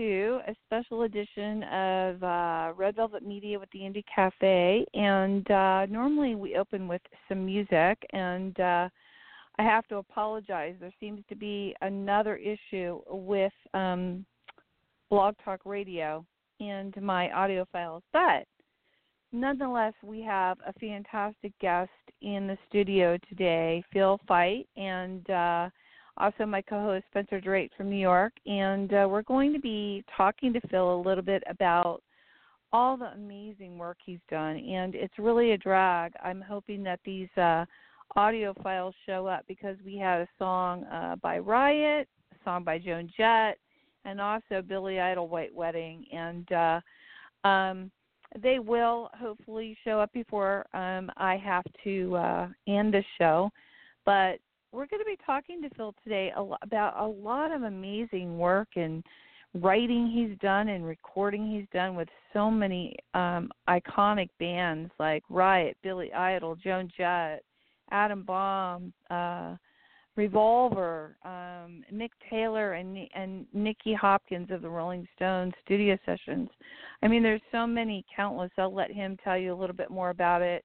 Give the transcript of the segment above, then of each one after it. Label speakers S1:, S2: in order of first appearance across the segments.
S1: to a special edition of uh, Red Velvet Media with the Indie Cafe. And uh, normally we open with some music, and uh, I have to apologize. There seems to be another issue with um, Blog Talk Radio and my audio files. But nonetheless, we have a fantastic guest in the studio today, Phil Feit, and uh, also my co-host Spencer Drake from New York, and uh, we're going to be talking to Phil a little bit about all the amazing work he's done, and it's really a drag. I'm hoping that these uh, audio files show up because we had a song uh, by Riot, a song by Joan Jett, and also Billy Idol White Wedding, and uh, um, they will hopefully show up before um, I have to uh, end the show. But we're going to be talking to Phil today about a lot of amazing work and writing he's done and recording he's done with so many um, iconic bands like Riot, Billy Idol, Joan Jett, Adam Bomb, uh, Revolver, um, Mick Taylor, and and Nicky Hopkins of the Rolling Stones studio sessions. I mean, there's so many, countless. I'll let him tell you a little bit more about it.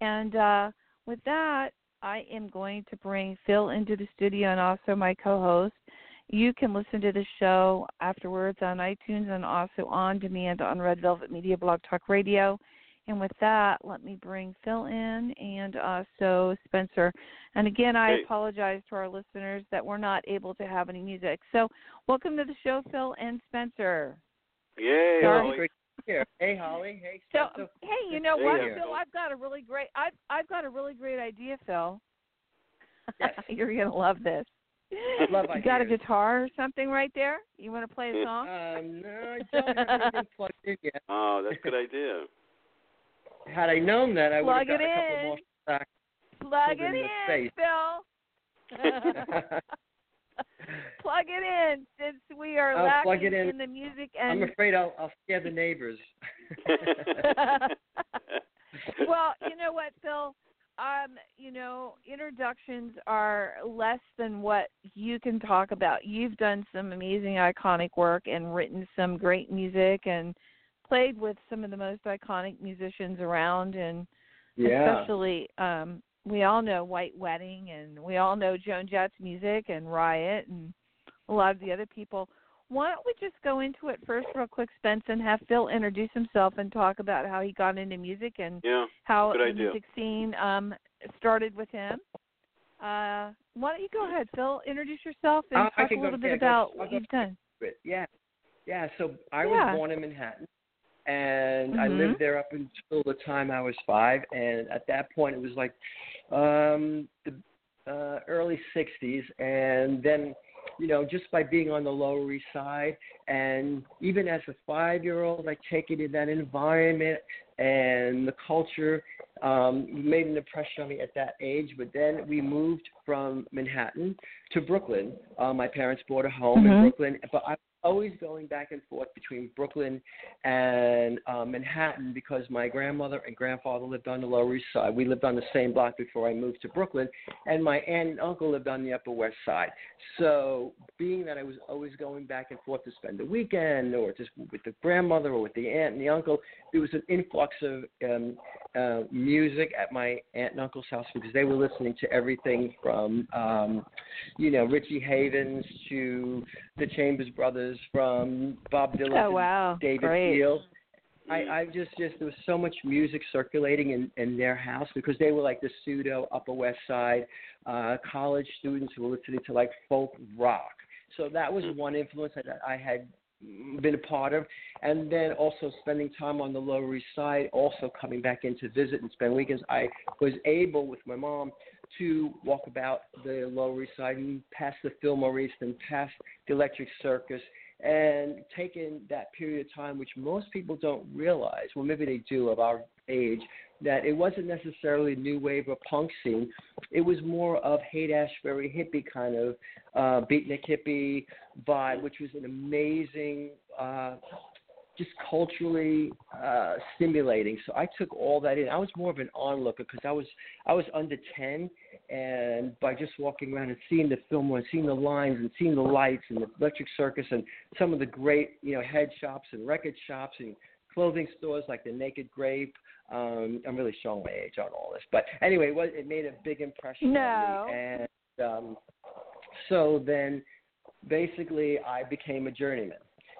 S1: And uh, with that, I am going to bring Phil into the studio and also my co host. You can listen to the show afterwards on iTunes and also on demand on Red Velvet Media Blog Talk Radio. And with that, let me bring Phil in and also Spencer. And again, I hey. apologize to our listeners that we're not able to have any music. So, welcome to the show, Phil and Spencer.
S2: Yay! Sorry,
S3: here. Hey, Holly. Hey,
S1: so, hey, you know what, Phil? I've got a really great. I've I've got a really great idea, Phil.
S3: Yes.
S1: You're gonna love this.
S3: I love
S1: You got a guitar or something right there? You want to play a song?
S3: um, no, I don't have anything plugged in yet.
S2: Oh, that's a good idea.
S3: Had I known that, I would have got
S1: a
S3: couple more.
S1: Plug it
S3: in,
S1: Phil. plug it in since we are
S3: I'll
S1: lacking
S3: in.
S1: in. the music and
S3: I'm afraid I'll I'll scare the neighbors.
S1: well, you know what, Phil? Um, you know, introductions are less than what you can talk about. You've done some amazing iconic work and written some great music and played with some of the most iconic musicians around and
S3: yeah.
S1: especially um we all know White Wedding and we all know Joan Jett's music and Riot and a lot of the other people. Why don't we just go into it first real quick, Spence, and have Phil introduce himself and talk about how he got into music and
S2: yeah,
S1: how
S2: the
S1: idea. music scene um started with him. Uh why don't you go ahead, Phil, introduce yourself and
S3: uh,
S1: talk a little bit about what you've done.
S3: Yeah. Yeah, so I
S1: yeah.
S3: was born in Manhattan and
S1: mm-hmm.
S3: I lived there up until the time I was five. And at that point, it was like um, the uh, early '60s, and then you know, just by being on the Lower East Side, and even as a five-year-old, I take it in that environment and the culture um, made an impression on me at that age. But then we moved from Manhattan to Brooklyn. Uh, my parents bought a home
S1: mm-hmm.
S3: in Brooklyn, but I always going back and forth between Brooklyn and uh, Manhattan because my grandmother and grandfather lived on the Lower East Side. We lived on the same block before I moved to Brooklyn, and my aunt and uncle lived on the Upper West Side. So, being that I was always going back and forth to spend the weekend, or just with the grandmother, or with the aunt and the uncle, there was an influx of um, uh, music at my aunt and uncle's house because they were listening to everything from, um, you know, Richie Havens to the Chambers Brothers, from Bob Dylan
S1: oh, wow.
S3: David
S1: Great.
S3: Steele. I, I just just there was so much music circulating in in their house because they were like the pseudo Upper West Side uh, college students who were listening to like folk rock. So that was one influence that I had been a part of, and then also spending time on the Lower East Side, also coming back in to visit and spend weekends. I was able with my mom to walk about the Lower East Side and past the Fillmore East and past the Electric Circus and taking that period of time, which most people don't realize, well, maybe they do of our age, that it wasn't necessarily a new wave or punk scene. It was more of Haight Ashbury hippie kind of uh, beatnik hippie vibe, which was an amazing, uh, just culturally uh, stimulating. So I took all that in. I was more of an onlooker because I was I was under ten, and by just walking around and seeing the film and seeing the lines, and seeing the lights, and the Electric Circus, and some of the great, you know, head shops and record shops and clothing stores like the Naked Grape. Um, I'm really showing my age on all this, but anyway, it, was, it made a big impression
S1: no.
S3: on me, and um, so then basically I became a journeyman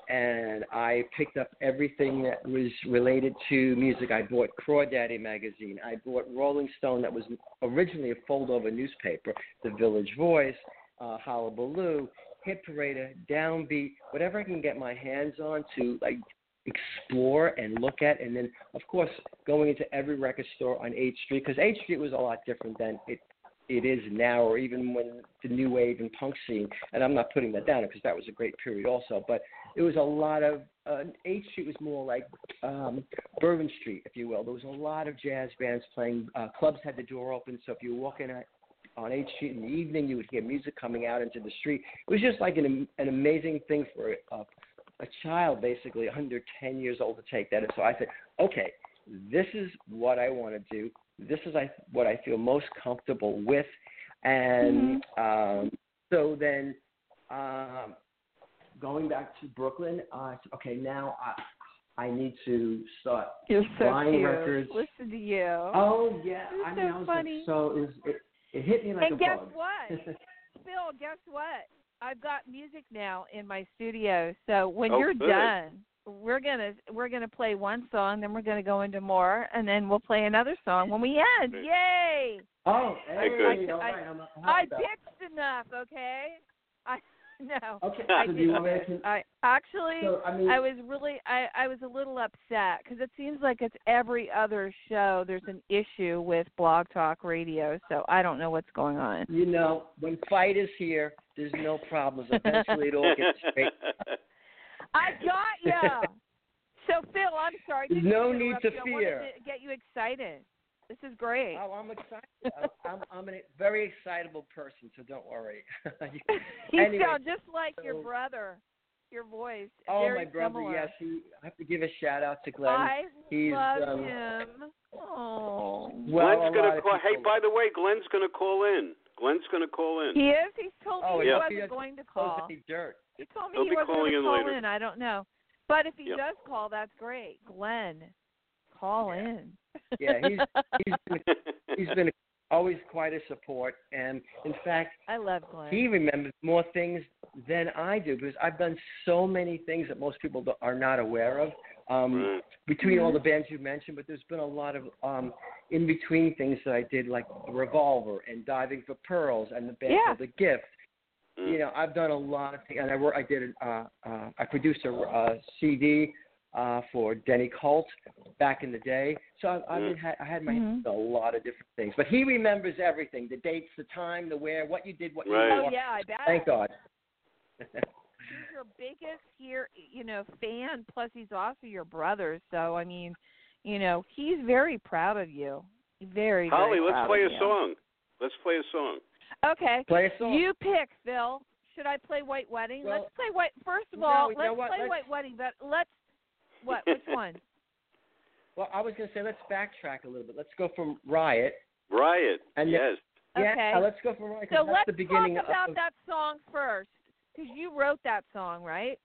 S3: and I picked up everything that was related to music. I bought Crawdaddy magazine. I bought Rolling Stone, that was originally a fold-over newspaper. The Village Voice, uh, Hullabaloo, Hit Parader, Downbeat, whatever I can get my hands on to like explore and look at, and then of course going into every record store on 8th Street because 8th Street was a lot different than it it is now, or even when the new wave and punk scene. And I'm not putting that down because that was a great period also. But it was a lot of uh, 8th Street was more like um, Bourbon Street, if you will. There was a lot of jazz bands playing. Uh, clubs had the door open, so if you were walking on 8th Street in the evening, you would hear music coming out into the street. It was just like an an amazing thing for a, a child, basically under 10 years old, to take that. And so I said, okay, this is what I want to do this is I, what I feel most comfortable with. And mm-hmm. um, so then um, going back to Brooklyn, uh, okay, now I, I need to start
S1: You're so
S3: buying
S1: cute.
S3: records.
S1: Listen to you.
S3: Oh yeah,
S1: You're
S3: I mean,
S1: so
S3: I was
S1: funny.
S3: Like, so it, was, it, it hit me like
S1: and
S3: a
S1: guess
S3: bug.
S1: what? Phil, guess what? I've got music now in my studio. So when
S2: Oh,
S1: you're
S2: good.
S1: done, we're gonna we're gonna play one song, then we're gonna go into more, and then we'll play another song when we end.
S2: Great.
S1: Yay!
S3: Oh,
S2: Hey,
S3: hey,
S2: good.
S3: all
S1: I-
S3: right, I'm
S1: I
S3: happy about it.
S1: pitched enough, okay? I no.
S3: Okay,
S1: I
S3: so do you to?
S1: didn't. I actually
S3: So I mean,
S1: I was really I I was a little upset because it seems like it's every other show there's an issue with Blog Talk Radio, so I don't know what's going on.
S3: you know, when fight is here, there's no problems. Eventually, it all gets straight.
S1: I got ya. so Phil, I'm sorry.
S3: There's no need to
S1: you. I
S3: fear.
S1: to get you excited. This is great.
S3: Oh, I'm excited. I'm, I'm a very excitable person, so don't worry.
S1: you
S3: anyway,
S1: sound just like your brother. Your voice.
S3: oh,
S1: very
S3: my brother,
S1: similar.
S3: yes. He, I have to give a shout out to Glenn.
S1: I
S3: He's,
S1: love
S3: um,
S1: him. Oh.
S3: well,
S2: Glenn's gonna call. Hey, by the way, Glenn's gonna call in. Glenn's gonna call in.
S1: He is. He's told me
S3: Oh,
S1: he
S2: yeah.
S1: wasn't
S3: He doesn't
S1: going to call.
S3: any dirt.
S1: He told me
S2: He'll
S1: he wasn't going to
S2: in
S1: call
S2: later.
S1: in. I don't know. But if he
S2: Yep.
S1: does call, that's great. Glenn, call
S3: Yeah.
S1: in.
S3: Yeah, he's he's been, he's been always quite a support, and in fact,
S1: I love Glenn.
S3: he remembers more things than I do because I've done so many things that most people do- are not aware of. Um,
S2: Right.
S3: between all
S1: Mhm.
S3: the bands you mentioned, but there's been a lot of um, in between things that I did, like Revolver and Diving for Pearls and the band
S1: Yeah.
S3: called The Gift.
S2: Mm.
S3: You know, I've done a lot of things, and I work. I did. Uh, uh, I produced a uh, CD uh, for Denny Colt back in the day. So I've, I've been, ha- I had my hands
S1: Mhm.
S3: a lot of different things. But he remembers everything: the dates, the time, the where, what you did, what
S2: Right.
S3: you
S1: oh yeah, I bet.
S3: Thank God.
S1: He's your biggest here, you know, fan. Plus, he's also your brother. So I mean, you know, he's very proud of you. Very, very
S2: Holly,
S1: very
S2: let's
S1: proud
S2: play
S1: of
S2: a
S1: you.
S2: song. Let's play a song.
S1: Okay.
S3: Play a song.
S1: You pick, Phil. Should I play White Wedding?
S3: Well,
S1: let's play White. First of all,
S3: you know
S1: let's
S3: what?
S1: play
S3: Let's-
S1: White Wedding. But let's what? Which one?
S3: Well, I was going to say let's backtrack a little bit. Let's go from Riot.
S2: Riot.
S3: And
S2: yes.
S3: Yeah,
S1: Okay.
S3: let's go from Riot.
S1: So
S3: that's
S1: let's
S3: the beginning
S1: talk about
S3: of,
S1: that song first, because you wrote that song, right?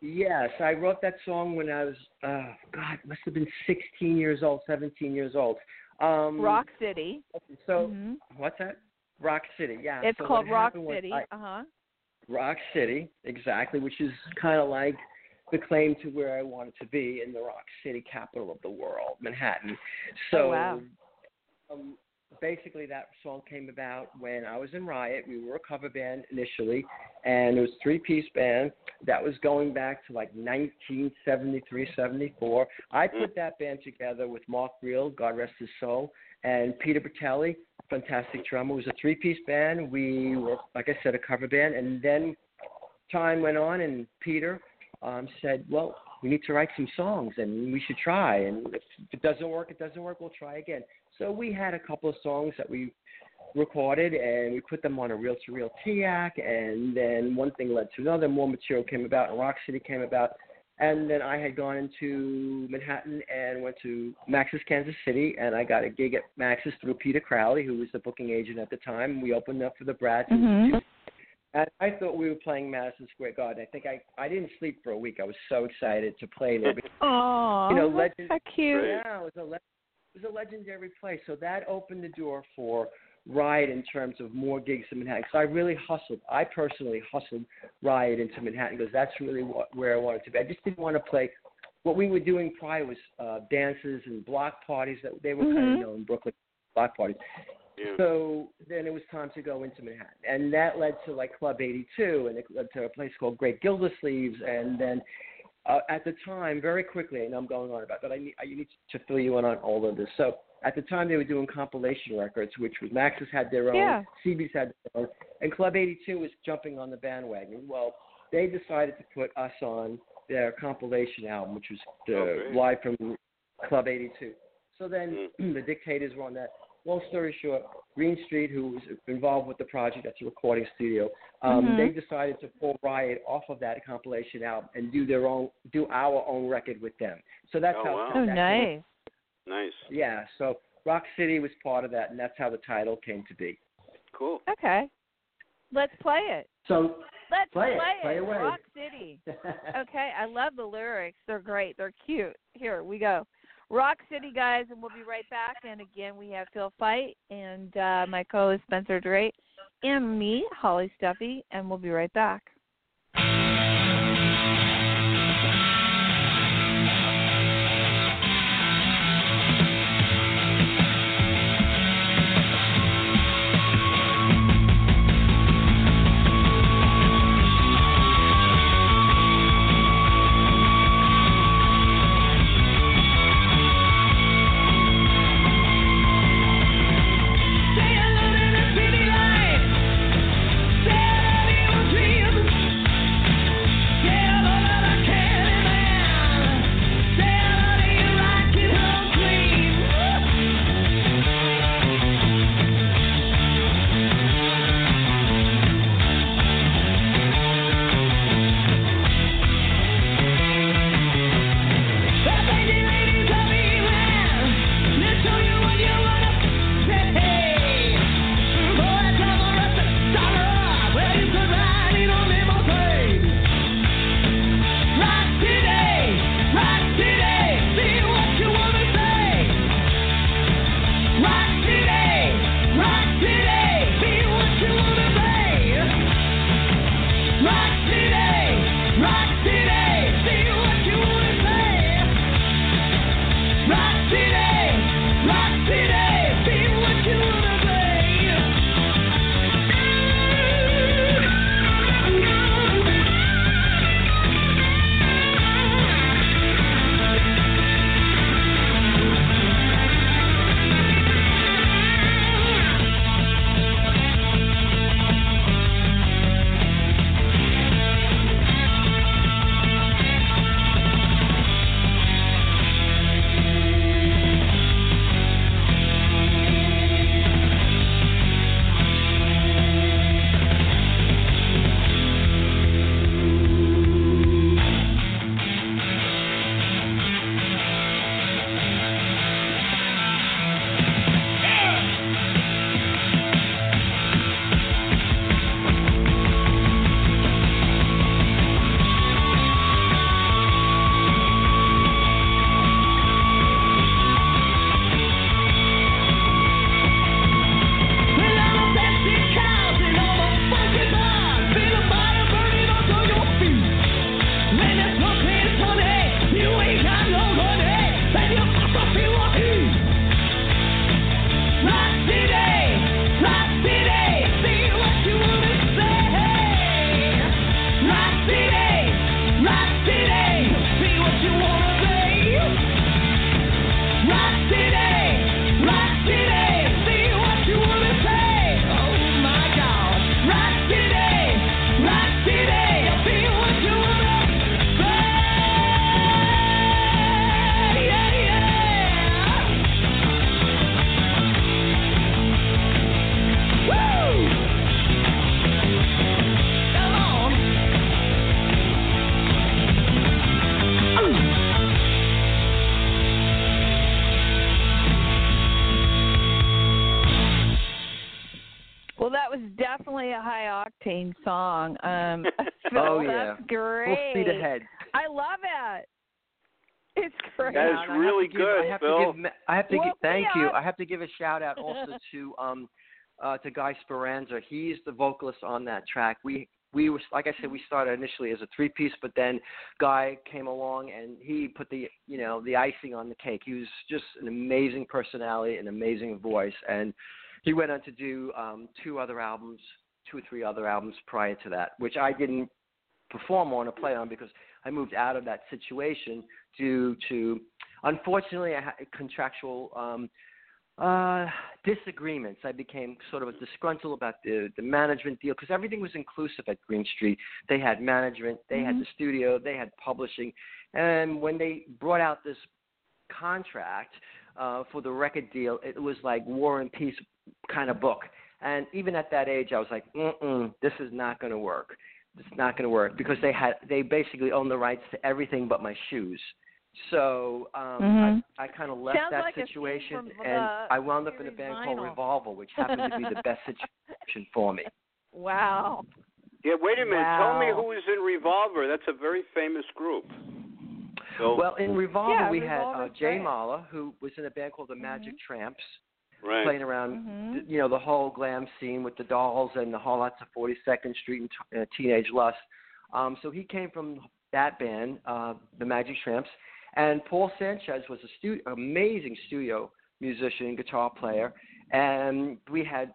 S3: Yes, I wrote that song when I was, uh, God, must have been 16 years old, 17 years old. Um,
S1: Rock City.
S3: So
S1: Mhm.
S3: what's that? Rock City. Yeah.
S1: It's
S3: so
S1: called Rock City. Uh huh.
S3: Rock City, exactly, which is kind of like the claim to where I wanted to be in the Rock City, capital of the world, Manhattan. So,
S1: Oh, wow.
S3: um, basically, that song came about when I was in Riot. We were a cover band initially, and it was a three-piece band that was going back to like 1973, 74. I put that band together with Mark Reale, God rest his soul, and Peter Bitelli, fantastic drummer. It was a three-piece band. We were, like I said, a cover band, and then time went on, and Peter um, said, "Well, we need to write some songs, and we should try. And if it doesn't work, it doesn't work. We'll try again." So we had a couple of songs that we recorded, and we put them on a reel-to-reel TEAC, and then one thing led to another. More material came about, and Rock City came about. And then I had gone into Manhattan and went to Max's Kansas City, and I got a gig at Max's through Peter Crowley, who was the booking agent at the time. We opened up for the Brats.
S4: Mhm.
S3: And I thought we were playing Madison Square Garden. I think I I didn't sleep for a week. I was so excited to play there. Because,
S4: Oh,
S3: You know,
S4: that's
S3: legend-
S4: so cute.
S3: Yeah, it was a le- it was a legendary place. So that opened the door for Riot in terms of more gigs in Manhattan. So I really hustled. I personally hustled Riot into Manhattan because that's really what, where I wanted to be. I just didn't want to play. What we were doing prior was uh, dances and block parties that they were kind
S4: Mhm.
S3: of known in Brooklyn block parties.
S2: Yeah.
S3: So then it was time to go into Manhattan, and that led to like Club 82, and it led to a place called Great Gildersleeves, and then uh, at the time, very quickly, and I'm going on about that. I need, I need to fill you in on all of this. So at the time, they were doing compilation records, which was Max's had their own,
S4: Yeah.
S3: CB's had their own, and Club 82 was jumping on the bandwagon. Well, they decided to put us on their compilation album, which was the
S2: Oh,
S3: live from Club 82. So then the Dictators were on that. Long story short, Greene Street, who was involved with the project, that's a recording studio, um,
S4: Mhm.
S3: they decided to pull Riot off of that compilation album and do their own, do our own record with them. So that's
S2: Oh,
S3: how.
S2: wow.
S4: Oh,
S3: that came-
S4: nice.
S2: Nice.
S3: Yeah. So Rock City was part of that, and that's how the title came to be.
S2: Cool.
S4: Okay. Let's play it.
S3: So
S4: Let's
S3: Play it.
S4: play
S3: Play away.
S4: Rock City. Okay, I love the lyrics. They're great. They're cute. Here we go. Rock City, guys, and we'll be right back. And again, we have Phil Feit and uh, my co-host Spencer Drake and me, Holly Stuffy, and we'll be right back.
S1: High octane song. Um, Phil,
S3: Oh, yeah.
S1: that's great.
S3: Full speed ahead.
S1: I love it. It's great.
S2: That is
S3: And I have
S2: really
S3: to give-
S2: good,
S3: I have
S2: Phil.
S3: to give. I have to
S1: Well,
S3: give, thank
S1: yeah.
S3: you. I have to give a shout out also to um uh to Guy Speranza. He's the vocalist on that track. We we was like I said, we started initially as a three piece, but then Guy came along and he put the you know the icing on the cake. He was just an amazing personality, an amazing voice, and he went on to do um two other albums, two or three other albums prior to that, which I didn't perform on or play on because I moved out of that situation due to, unfortunately, I had contractual um, uh, disagreements. I became sort of a disgruntled about the the management deal because everything was inclusive at Greene Street. They had management, they had
S1: Mhm.
S3: the studio, they had publishing, and when they brought out this contract uh, for the record deal, it was like War and Peace kind of book. And even at that age, I was like, Mm-mm, this is not going to work. It's not going to work because they had they basically owned the rights to everything but my shoes. So um,
S1: Mhm.
S3: I, I kind of left
S1: Sounds
S3: that
S1: like
S3: situation,
S1: from
S3: and
S1: the
S3: I wound up in a band
S1: Vinyl.
S3: called Revolver, which happened to be the best situation for me.
S1: Wow.
S2: Yeah, wait a minute. Tell me who is in Revolver. That's a very famous group. So,
S3: Well, in Revolver,
S1: Yeah,
S3: we had uh, Jay. Mala, who was in a band called the Magic Tramps,
S2: right.
S3: playing around,
S1: Mhm.
S3: you know, the whole glam scene with the dolls and the whole lots of 42nd Street and t- uh, Teenage Lust. Um, so he came from that band, uh, the Magic Tramps, and Paul Sanchez was a stu- amazing studio musician and guitar player, and we had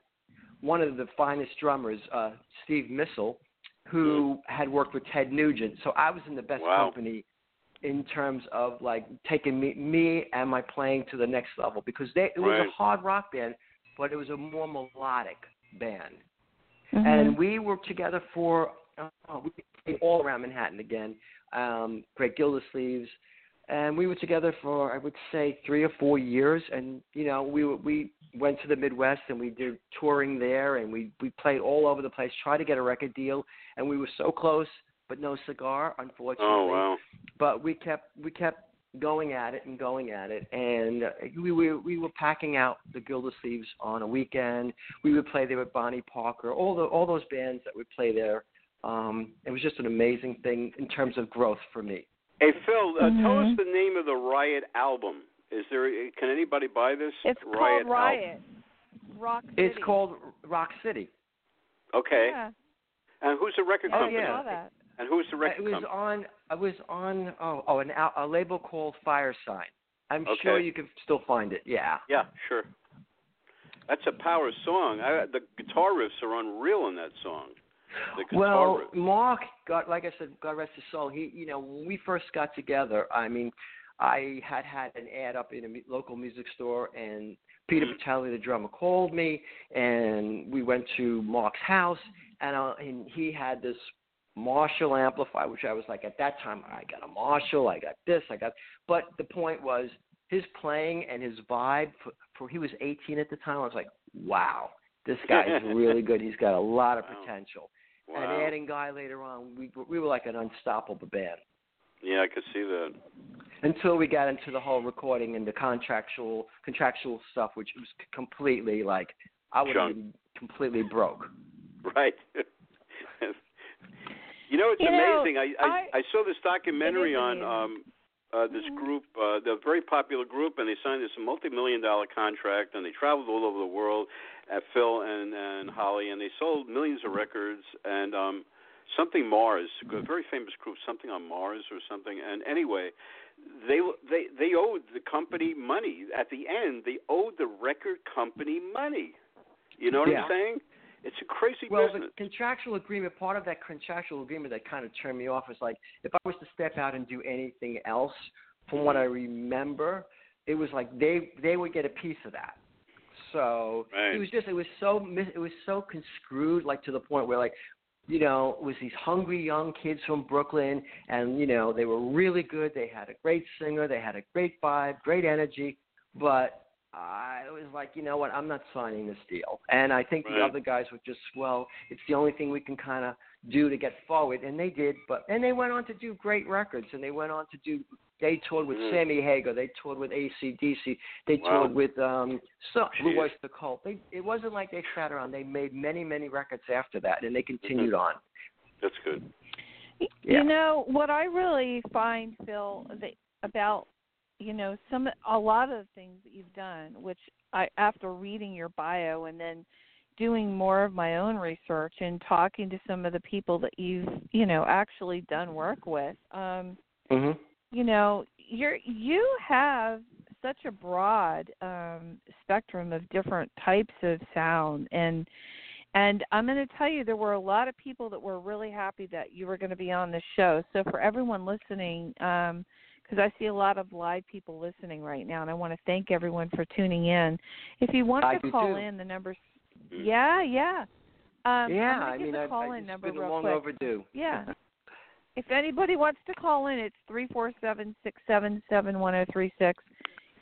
S3: one of the finest drummers, uh, Steve Missel, who had worked with Ted Nugent. So I was in the best
S2: Wow.
S3: company in terms of like taking me, me and my playing to the next level because they it was
S2: Right.
S3: a hard rock band, but it was a more melodic band.
S1: Mhm.
S3: And we were together for uh, we played all around Manhattan again. Um, Great Gildersleeves, and we were together for I would say three or four years. And you know we were, we went to the Midwest and we did touring there, and we we played all over the place, tried to get a record deal, and we were so close, but no cigar, unfortunately
S2: Oh wow.
S3: but we kept we kept going at it and going at it and uh, we were we were packing out the Gildersleeves on a weekend we would play there with Bonnie Parker all the all those bands that would play there um it was just an amazing thing in terms of growth for me
S2: Hey Phil, uh, tell us
S1: Mhm.
S2: the name of the Riot album. Is there? Can anybody buy this?
S1: It's
S2: Riot
S1: called
S2: album?
S1: Riot. Rock City.
S3: it's called Rock City
S2: Okay.
S1: Yeah.
S2: And who's the record
S1: Yeah,
S3: Oh,
S2: company?
S1: I
S3: yeah.
S2: And who's the
S3: it was
S2: company?
S3: on I was on oh oh an a label called Fire Sign I'm
S2: Okay.
S3: sure you can still find it yeah
S2: Yeah, sure. That's a power song. I, the guitar riffs are unreal in that song.
S3: Well. Mark, got like I said, God rest his soul. He, you know, when we first got together, I mean, I had had an ad up in a local music store, and Peter
S2: Mhm.
S3: Bitelli, the drummer, called me, and we went to Mark's house, and, uh, and he had this Marshall amplifier, which I was like, at that time, I got a Marshall, I got this, I got. But the point was, his playing and his vibe. For, for he was 18 at the time. I was like, wow, this guy is really good. He's got a lot of
S2: Wow.
S3: potential.
S2: Wow.
S3: And adding Guy later on, we we were like an unstoppable band
S2: Yeah, I could see that.
S3: until we got into the whole recording and the contractual contractual stuff, which was completely like I would completely broke.
S2: Right. you know, it's
S1: You know,
S2: amazing. I, I
S1: I-
S2: I saw this documentary on um uh this
S1: Mhm.
S2: group, uh the very popular group and they signed this multi-million dollar contract and they traveled all over the world at Phil and and Holly and they sold millions of records and um something Mars, a very famous group, something on Mars or something. And anyway, they they they owed the company money. At the end, they owed the record company money. You know what
S3: Yeah.
S2: I'm saying? It's a crazy
S3: Well,
S2: business.
S3: the contractual agreement, part of that contractual agreement that kind of turned me off was like, if I was to step out and do anything else, from what I remember, it was like they they would get a piece of that. So
S2: Right.
S3: it was just it was so mis- it was so conscrewed, like to the point where like, you know, it was these hungry young kids from Brooklyn, and you know they were really good. They had a great singer, they had a great vibe, great energy, but I was like, you know what, I'm not signing this deal. And I think the other guys were just, well, it's the only thing we can kind of do to get forward, and they did. But and they went on to do great records, and they went on to do. They toured with
S2: Mhm.
S3: Sammy Hagar. They toured with ACDC. They
S2: Wow.
S3: toured with um, so Blue
S2: Jeez.
S3: Oyster Cult. They, it wasn't like they sat around. They made many, many records after that, and they continued on.
S2: That's good.
S1: Y-
S3: Yeah.
S1: You know what I really find, Phil, that about you know some a lot of the things that you've done, which I after reading your bio and then doing more of my own research and talking to some of the people that you've you know actually done work with. Um,
S3: Mm-hmm.
S1: you know you're you have such a broad um spectrum of different types of sound and and I'm going to tell you there were a lot of people that were really happy that you were going to be on the show. So for everyone listening um because I see a lot of live people listening right now and I want to thank everyone for tuning in. If you want
S3: I
S1: to call
S3: too.
S1: in the numbers
S2: Mm.
S1: Yeah, yeah. Um
S3: yeah, I mean, I've,
S1: call
S3: I,
S1: in
S3: it's
S1: number
S3: been long
S1: quick.
S3: overdue.
S1: Yeah. If anybody wants to call in, it's three four seven six seven seven one zero three six.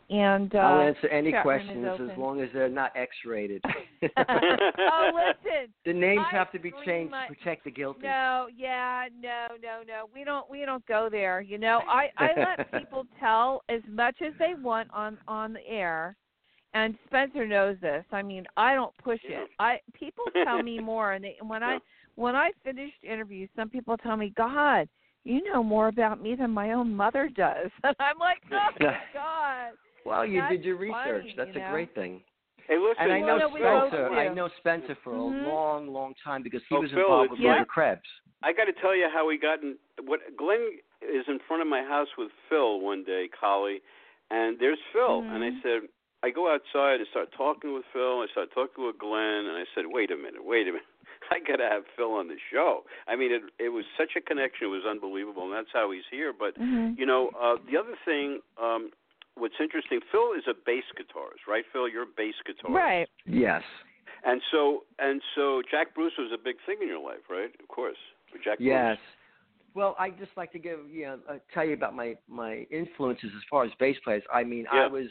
S1: And uh,
S3: I'll answer any
S1: chat room is
S3: questions as long as they're not X-rated.
S1: oh, listen.
S3: the names
S1: I
S3: have to be changed
S1: my-
S3: to protect the guilty.
S1: No, yeah, no, no, no. We don't we don't go there. You know, I I let people tell as much as they want on on the air. And Spencer knows this. I mean, I don't push it. I people tell me more and they when I when I finished interviews, some people tell me, "God, you know more about me than my own mother does." And I'm like, "Oh my God."
S3: Well, you
S1: That's
S3: did your research.
S1: funny,
S3: That's
S1: you
S3: a great thing.
S2: Hey, listen.
S3: And I know
S1: Well, no, we both
S3: Spencer. I know Spencer for
S1: Mhm.
S3: a long, long time because he
S2: Oh,
S3: was
S2: Phil,
S3: involved with
S1: like-
S3: Roger Krebs.
S2: I got to tell you how we got in. What Glenn is in front of my house with Phil one day, Collie, and there's Phil, and I
S1: Mhm.
S2: said, I go outside and start talking with Phil. I start talking with Glenn, and I said, wait a minute, wait a minute. I got to have Phil on the show. I mean, it it was such a connection. It was unbelievable, and that's how he's here. But
S1: Mhm.
S2: you know, uh, the other thing, um, what's interesting, Phil is a bass guitarist, right? Phil, you're a bass guitarist,
S1: Right.
S3: Yes.
S2: And so, and so, Jack Bruce was a big thing in your life, right? Of course, with Jack
S3: Yes.
S2: Bruce.
S3: Well, I just like to give you know uh, tell you about my my influences as far as bass players. I mean,
S2: Yeah.
S3: I was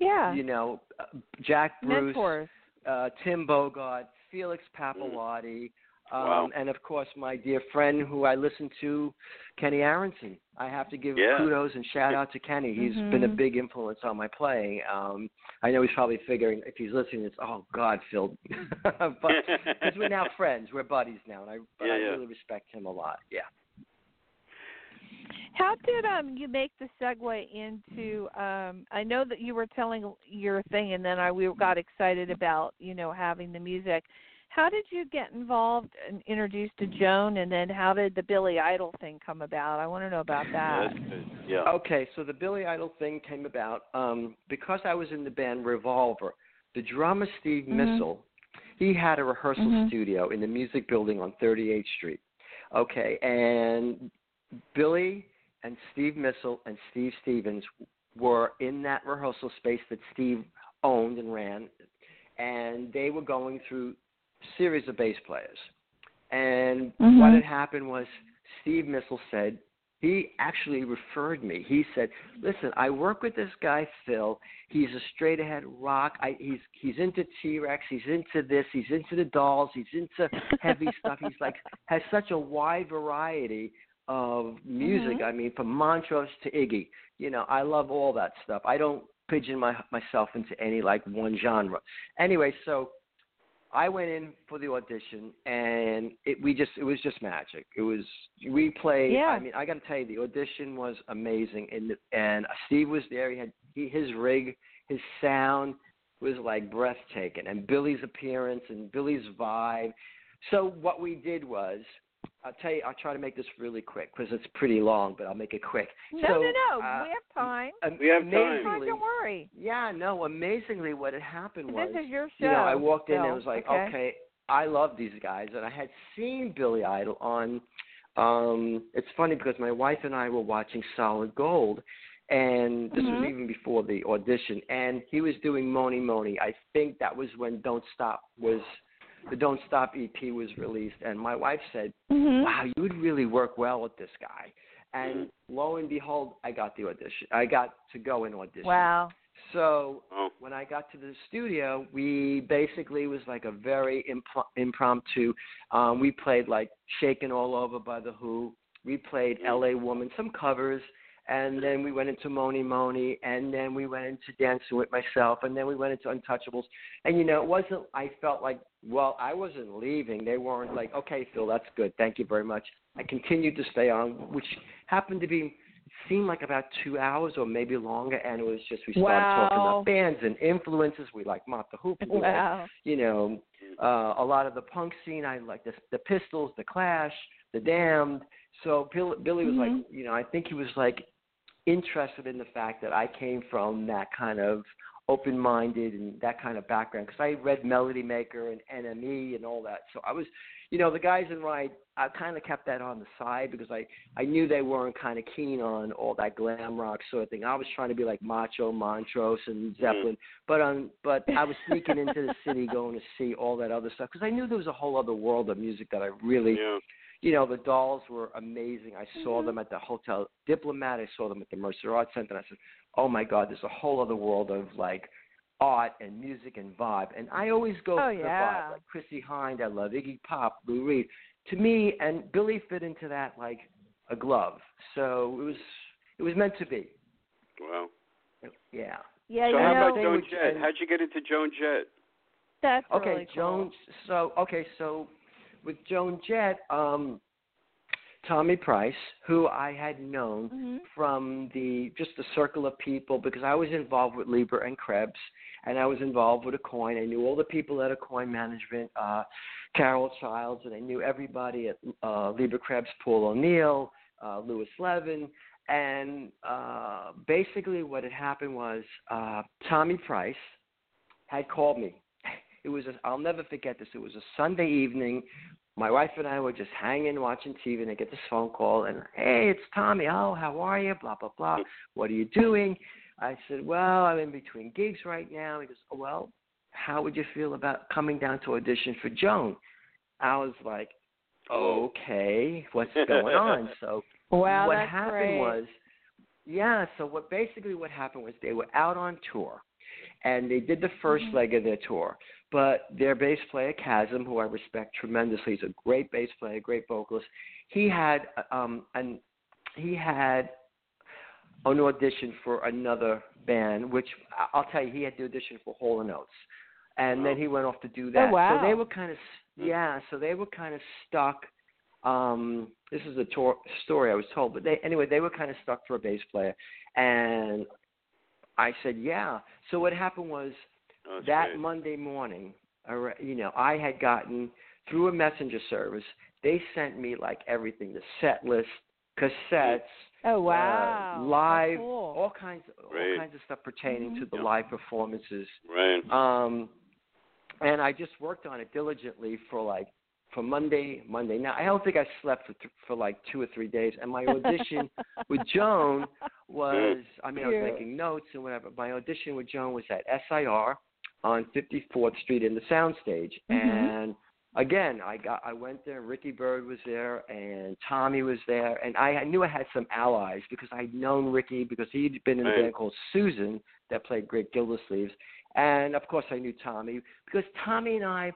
S1: Yeah.
S3: you know uh, Jack Bruce,
S1: Mentors.
S3: uh, Tim Bogert, Felix Pappalardi, um,
S2: Wow.
S3: and of course my dear friend who I listen to, Kenny Aronson. I have to give
S2: Yeah.
S3: kudos and shout out to Kenny. He's
S1: Mhm.
S3: been a big influence on my playing. Um, I know he's probably figuring if he's listening, it's oh God, Phil. but because we're now friends, we're buddies now, and I, but
S2: Yeah,
S3: I
S2: yeah.
S3: really respect him a lot. Yeah.
S1: How did um you make the segue into um I know that you were telling your thing and then I we got excited about, you know, having the music. How did you get involved and introduced to Joan and then how did the Billy Idol thing come about? I want to know about that.
S2: Yeah.
S3: Okay, so the Billy Idol thing came about um, because I was in the band Revolver. The drummer Steve
S1: Mhm.
S3: Missel, he had a rehearsal
S1: Mhm.
S3: studio in the music building on 38th Street. Okay, and Billy and Steve Missel and Steve Stevens were in that rehearsal space that Steve owned and ran, and they were going through series of bass players. And
S1: Mhm.
S3: what had happened was Steve Missel said he actually referred me. He said, "Listen, I work with this guy Phil. He's a straight ahead rock. I, he's he's into T Rex. He's into this. He's into the dolls. He's into heavy stuff. He's like has such a wide variety of music.
S1: Mhm.
S3: I mean, from Montrose to Iggy. You know, I love all that stuff. I don't pigeon my myself into any like one genre. Anyway, so I went in for the audition, and it we just it was just magic. It was we played.
S1: Yeah.
S3: I mean, I got to tell you, the audition was amazing, and and Steve was there. He had he, his rig, his sound was like breathtaking, and Billy's appearance and Billy's vibe. So what we did was, I'll tell you, I'll try to make this really quick because it's pretty long, but I'll make it quick.
S1: No,
S3: so,
S1: no, no.
S3: uh,
S1: we have time.
S3: am-
S2: We have time.
S1: Don't worry.
S3: yeah, no, amazingly, what had happened was
S1: This is your show.
S3: you know, I walked in and
S1: Phil.
S3: I was like,
S1: okay.
S3: okay. I love these guys, and I had seen Billy Idol on. Um, it's funny because my wife and I were watching Solid Gold, and this was
S1: Mhm.
S3: even before the audition, and he was doing Mony Mony. I think that was when Don't Stop was the Don't Stop EP was released, and my wife said,
S1: Mhm.
S3: wow, you would really work well with this guy. And lo and behold, I got the audition. I got to go and audition.
S1: Wow.
S3: So when I got to the studio, we basically was like a very imp- impromptu. Um, we played like "Shakin' All Over" by the Who. We played "L.A. Woman," some covers, and then we went into "Mony Mony," and then we went into "Dancing with Myself," and then we went into "Untouchables." And you know, it wasn't. I felt like, well, I wasn't leaving. They weren't like, okay, Phil, that's good, thank you very much. I continued to stay on, which happened to be seemed like about two hours or maybe longer, and it was just we started talking about bands and influences. We like Mott the Hoople, we like, you know, uh, a lot of the punk scene. I like the the Pistols, the Clash, the Damned. So Bill, Billy was like, you know, I think he was like interested in the fact that I came from that kind of open-minded and that kind of background because I read Melody Maker and NME and all that. So I was, you know, the guys in Ride, I kind of kept that on the side because I I knew they weren't kind of keen on all that glam rock sort of thing. I was trying to be like Macho, Montrose, and Zeppelin, but um, but I was sneaking into the city going to see all that other stuff because I knew there was a whole other world of music that I really
S2: Yeah.
S3: you know, the dolls were amazing. I saw them at the Hotel Diplomat. I saw them at the Mercer Arts Center. And I said, oh my God, there's a whole other world of like art and music and vibe. And I always go
S1: Oh,
S3: for the vibe. Like Chrissie Hynde, I love Iggy Pop, Lou Reed. To me, and Billy fit into that like a glove. So it was it was meant to be.
S2: Wow.
S3: Yeah.
S1: Yeah,
S2: So
S1: you
S2: how
S1: know,
S2: about Joan Jett?
S3: and-
S2: How'd you get into Joan Jett?
S1: that's
S3: Okay,
S1: really cool.
S3: Joan. So okay, so with Joan Jett, um, Tommy Price, who I had known
S1: Mhm.
S3: from the just the circle of people because I was involved with Leber and Krebs, and I was involved with Aucoin. I knew all the people at Aucoin management, uh, Carol Childs, and I knew everybody at uh, Leber Krebs, Paul O'Neill, uh, Lewis Levin, and uh, basically what had happened was uh, Tommy Price had called me. It was a, I'll never forget this. It was a Sunday evening. My wife and I were just hanging, watching TV, and I get this phone call, and hey, it's Tommy. Oh, how are you? Blah blah blah. What are you doing? I said, well, I'm in between gigs right now. He goes, well, how would you feel about coming down to audition for Joan? I was like, okay, what's going on? So
S1: Wow,
S3: what happened
S1: great.
S3: was, yeah. So what basically what happened was they were out on tour, and they did the 1st
S1: Mhm.
S3: leg of their tour. But their bass player Kasim, who I respect tremendously, he's a great bass player, great vocalist. He had um an he had an audition for another band, which I'll tell you, he had to audition for Hall and Oates, and then he went off to do that.
S1: Oh, wow.
S3: So they were kind of yeah, so they were kind of stuck. Um, this is a tor- story I was told, but they anyway they were kind of stuck for a bass player, and I said yeah. So what happened was
S2: Oh, that's
S3: that
S2: great.
S3: Monday morning, you know, I had gotten through a messenger service. They sent me like everything: the set list, cassettes,
S1: Oh
S3: uh,
S1: wow. How
S3: live,
S1: cool.
S3: all kinds, all kinds of stuff pertaining
S1: Mhm.
S3: to the
S2: Yeah.
S3: live performances.
S2: Right.
S3: Um, and I just worked on it diligently for like for Monday, Monday. Now I don't think I slept for th- for like two or three days. And my audition with Joan was, I mean, I was making notes and whatever. My audition with Joan was at SIR on 54th Street in the soundstage,
S1: Mhm.
S3: and again, I got, I went there. Ricky Byrd was there, and Tommy was there, and I, I knew I had some allies because I'd known Ricky because he'd been in a band called Susan that played Great Gildersleeves, and of course I knew Tommy because Tommy and I.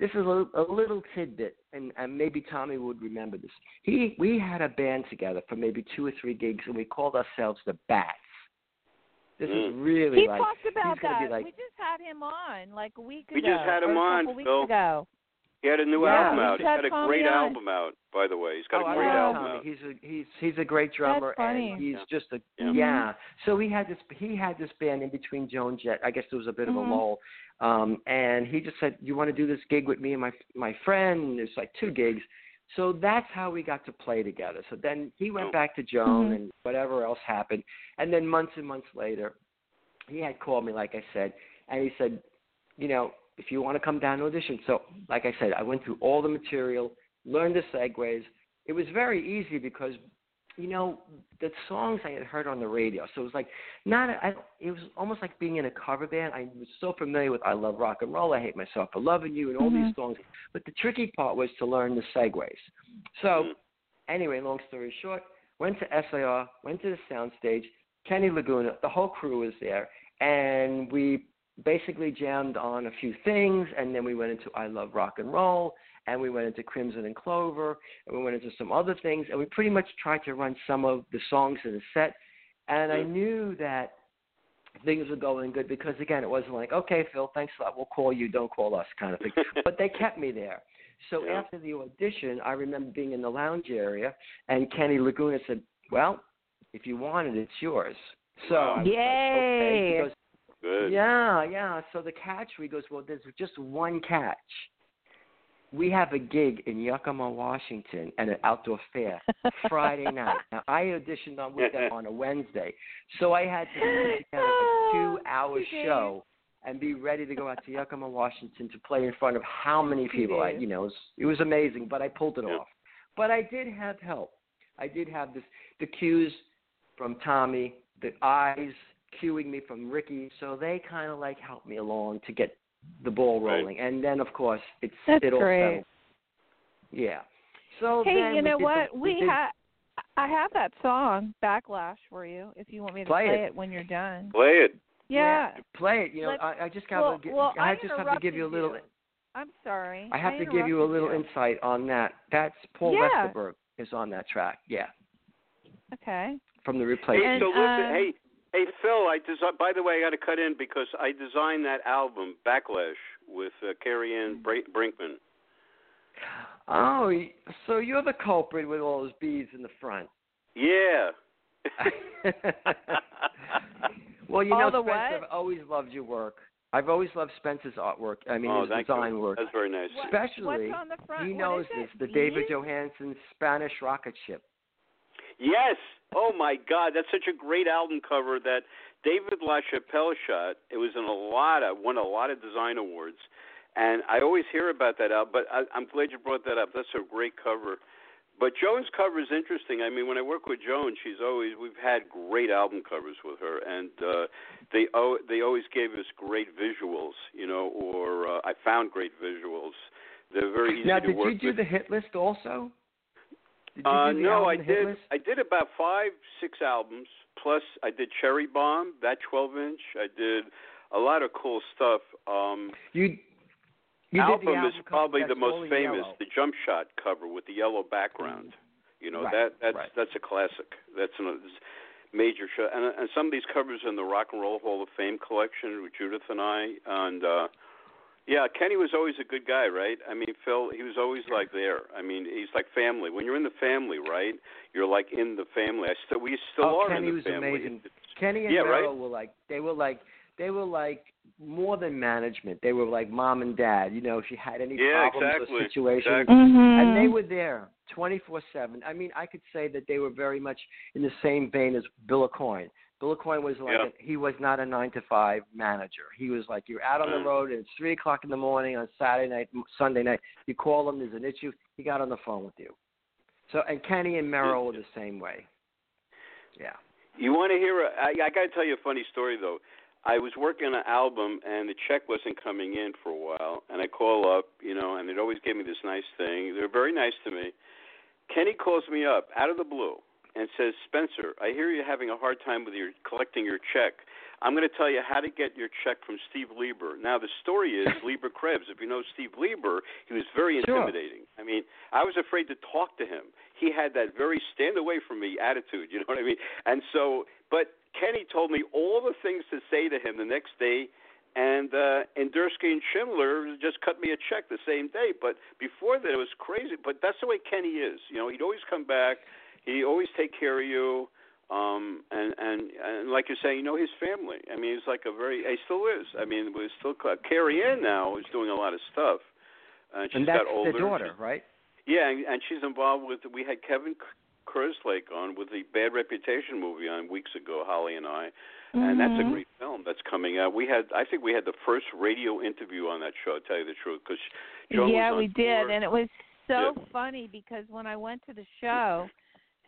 S3: This is a, a little tidbit, and, and maybe Tommy would remember this. He we had a band together for maybe two or three gigs, and we called ourselves the Bats. This is
S2: Mm.
S3: really
S1: he
S3: like
S1: talked about that.
S3: like
S1: we just had him on like a week
S2: We
S1: ago.
S2: just had him
S1: or a
S2: on,
S1: couple weeks
S2: Phil.
S1: Ago.
S2: He had a new
S3: Yeah,
S2: album
S3: we
S2: out. he
S1: had
S2: got a great
S1: on.
S2: album out, by the way. He's got
S3: oh,
S2: a
S3: I
S2: great
S3: love
S2: album
S3: Tommy.
S2: out.
S3: He's a he's he's a great drummer, and he's
S2: Yeah.
S3: just a
S2: Yeah.
S3: yeah. So he had this he had this band in between Joan and Jet. I guess there was a bit of
S1: Mhm.
S3: a lull, um, and he just said, "You want to do this gig with me and my my friend?" And there's like two gigs. So that's how we got to play together. So then he went
S2: Oh.
S3: back to Joan,
S1: Mhm.
S3: and whatever else happened. And then months and months later, he had called me, like I said, and he said, you know, if you want to come down to audition. So, like I said, I went through all the material, learned the segues. It was very easy because, you know, the songs I had heard on the radio. So it was like not. A, I, it was almost like being in a cover band. I was so familiar with "I Love Rock and Roll," "I Hate Myself for Loving You," and all these
S1: Mhm.
S3: songs. But the tricky part was to learn the segues. So
S2: Mm.
S3: anyway, long story short, went to SIR, went to the soundstage. Kenny Laguna, the whole crew was there, and we basically jammed on a few things, and then we went into I Love Rock and Roll, and we went into Crimson and Clover, and we went into some other things, and we pretty much tried to run some of the songs in the set. And I mm-hmm. knew that things were going good because again, it wasn't like, okay, Phil, thanks a lot, we'll call you, don't call us, kind of thing. but they kept me there. So
S2: Yeah.
S3: after the audition, I remember being in the lounge area, and Kenny Laguna said, "Well, if you want it, it's yours." So I was like, okay.
S1: Yay.
S3: Goes,
S2: Good.
S3: yeah, yeah. So the catch, we goes, well, there's just one catch. We have a gig in Yakima, Washington, at an outdoor fair Friday night. Now I auditioned on with them on a Wednesday, so I had to put together a two-hour show and be ready to go out to Yakima, Washington, to play in front of how many people? I, you know, it was, it was amazing, but I pulled it
S2: Yeah.
S3: off. But I did have help. I did have this the cues from Tommy, the eyes cueing me from Ricky, so they kind of like helped me along to get the ball
S2: Right.
S3: rolling. And then of course it's
S1: That's
S3: it all
S1: great.
S3: settled. Yeah. So
S1: Hey,
S3: then
S1: you
S3: we
S1: know
S3: did the-
S1: what? We
S3: did-
S1: have. I have that song Backlash for you if you want me to
S3: Play
S1: play
S3: it.
S1: it when you're done.
S2: Play it.
S1: Yeah.
S3: play it. You know, I, I just got
S1: well,
S3: to
S1: well,
S3: I
S1: I
S3: just have to give you a little.
S1: you. I'm sorry.
S3: I have
S1: I
S3: to give you a little
S1: you.
S3: insight on that. That's Paul
S1: Yeah.
S3: Westerberg is on that track. Yeah,
S1: Okay.
S3: from the
S2: Hey,
S3: replacement.
S1: And,
S2: so listen,
S1: uh,
S2: hey, hey, Phil. I desi- By the way, I got to cut in because I designed that album Backlash with uh, Carrie Ann Bra- Brinkman.
S3: Oh, so you're the culprit with all those beads in the front.
S2: Yeah.
S3: well, you
S1: All
S3: know,
S1: the
S3: Spencer,
S1: what?
S3: I've always loved your work. I've always loved Spencer's artwork. I mean,
S2: oh,
S3: his design
S2: you.
S3: work.
S2: That's very nice.
S1: What-
S3: Especially,
S1: What's on the front?
S3: he knows this, the David
S1: Bees?
S3: Johansen Spanish rocket ship.
S2: Yes. Oh my God, that's such a great album cover that David LaChapelle shot. It was in a lot of won a lot of design awards, and I always hear about that album. But I, I'm glad you brought that up. That's a great cover. But Joan's cover is interesting. I mean, when I work with Joan, she's always we've had great album covers with her, and uh, they oh, they always gave us great visuals, you know, or uh, I found great visuals. They're very easy
S3: now,
S2: to
S3: did
S2: work
S3: you do
S2: with.
S3: the hit list also? Did you
S2: Uh,
S3: do the
S2: no, I did.
S3: list?
S2: I did about five, six albums. Plus, I did Cherry Bomb, that 12 inch. I did a lot of cool stuff. Um,
S3: You, you
S2: album,
S3: album
S2: is probably the most famous,
S3: yellow.
S2: the Jump Shot cover with the yellow background. You know
S3: Right,
S2: that that's
S3: right.
S2: that's a classic. That's a major show. And, and some of these covers in the Rock and Roll Hall of Fame collection with Judith and I. And uh, yeah, Kenny was always a good guy, right? I mean, Phil, he was always like there. I mean, he's like family. When you're in the family, right? You're like in the family. I still we still
S3: Oh,
S2: are
S3: Kenny
S2: in the
S3: was
S2: family.
S3: amazing. Kenny and
S2: Yeah, right.
S3: Were like they were like they were like more than management. They were like mom and dad. You know, if you had any
S2: Yeah,
S3: problems
S2: exactly,
S3: or situations,
S2: exactly.
S1: Mhm.
S3: and they were there 24/7. I mean, I could say that they were very much in the same vein as Bill Aucoin. Bill Aucoin was like
S2: Yeah.
S3: a, he was not a nine to five manager. He was like you're out on the
S2: Mm.
S3: road and it's three o'clock in the morning on Saturday night, Sunday night. You call him, there's an issue. He got on the phone with you. So and Kenny and Meryl were the same way. Yeah.
S2: You want to hear? A, I, I got to tell you a funny story though. I was working on an album and the check wasn't coming in for a while, and I call up, you know, and they'd always give me this nice thing. They're very nice to me. Kenny calls me up out of the blue and says, "Spencer, I hear you're having a hard time with your collecting your check. I'm going to tell you how to get your check from Steve Leber." Now the story is Leber Krebs. If you know Steve Leber, he was very intimidating. Sure. I mean, I was afraid to talk to him. He had that very stand away from me attitude. You know what I mean? And so, but Kenny told me all the things to say to him the next day, and uh, and Dursky and Schindler just cut me a check the same day. But before that, it was crazy. But that's the way Kenny is. You know, he'd always come back. He always take care of you. Um, and and and like you're saying, you know his family. I mean, he's like a very. He still is. I mean, we're still Carrie Ann now is doing a lot of stuff. Uh, she's
S3: and that's
S2: got older.
S3: the daughter, right?
S2: Yeah, and, and she's involved with. We had Kevin Kerslake on with the Bad Reputation movie on weeks ago, Holly and I, and that's a
S1: Mhm.
S2: great film that's coming out. We had, I think, we had the first radio interview on that show. To tell you the truth, because
S1: yeah, we did, and it was so
S2: Yeah.
S1: funny because when I went to the show,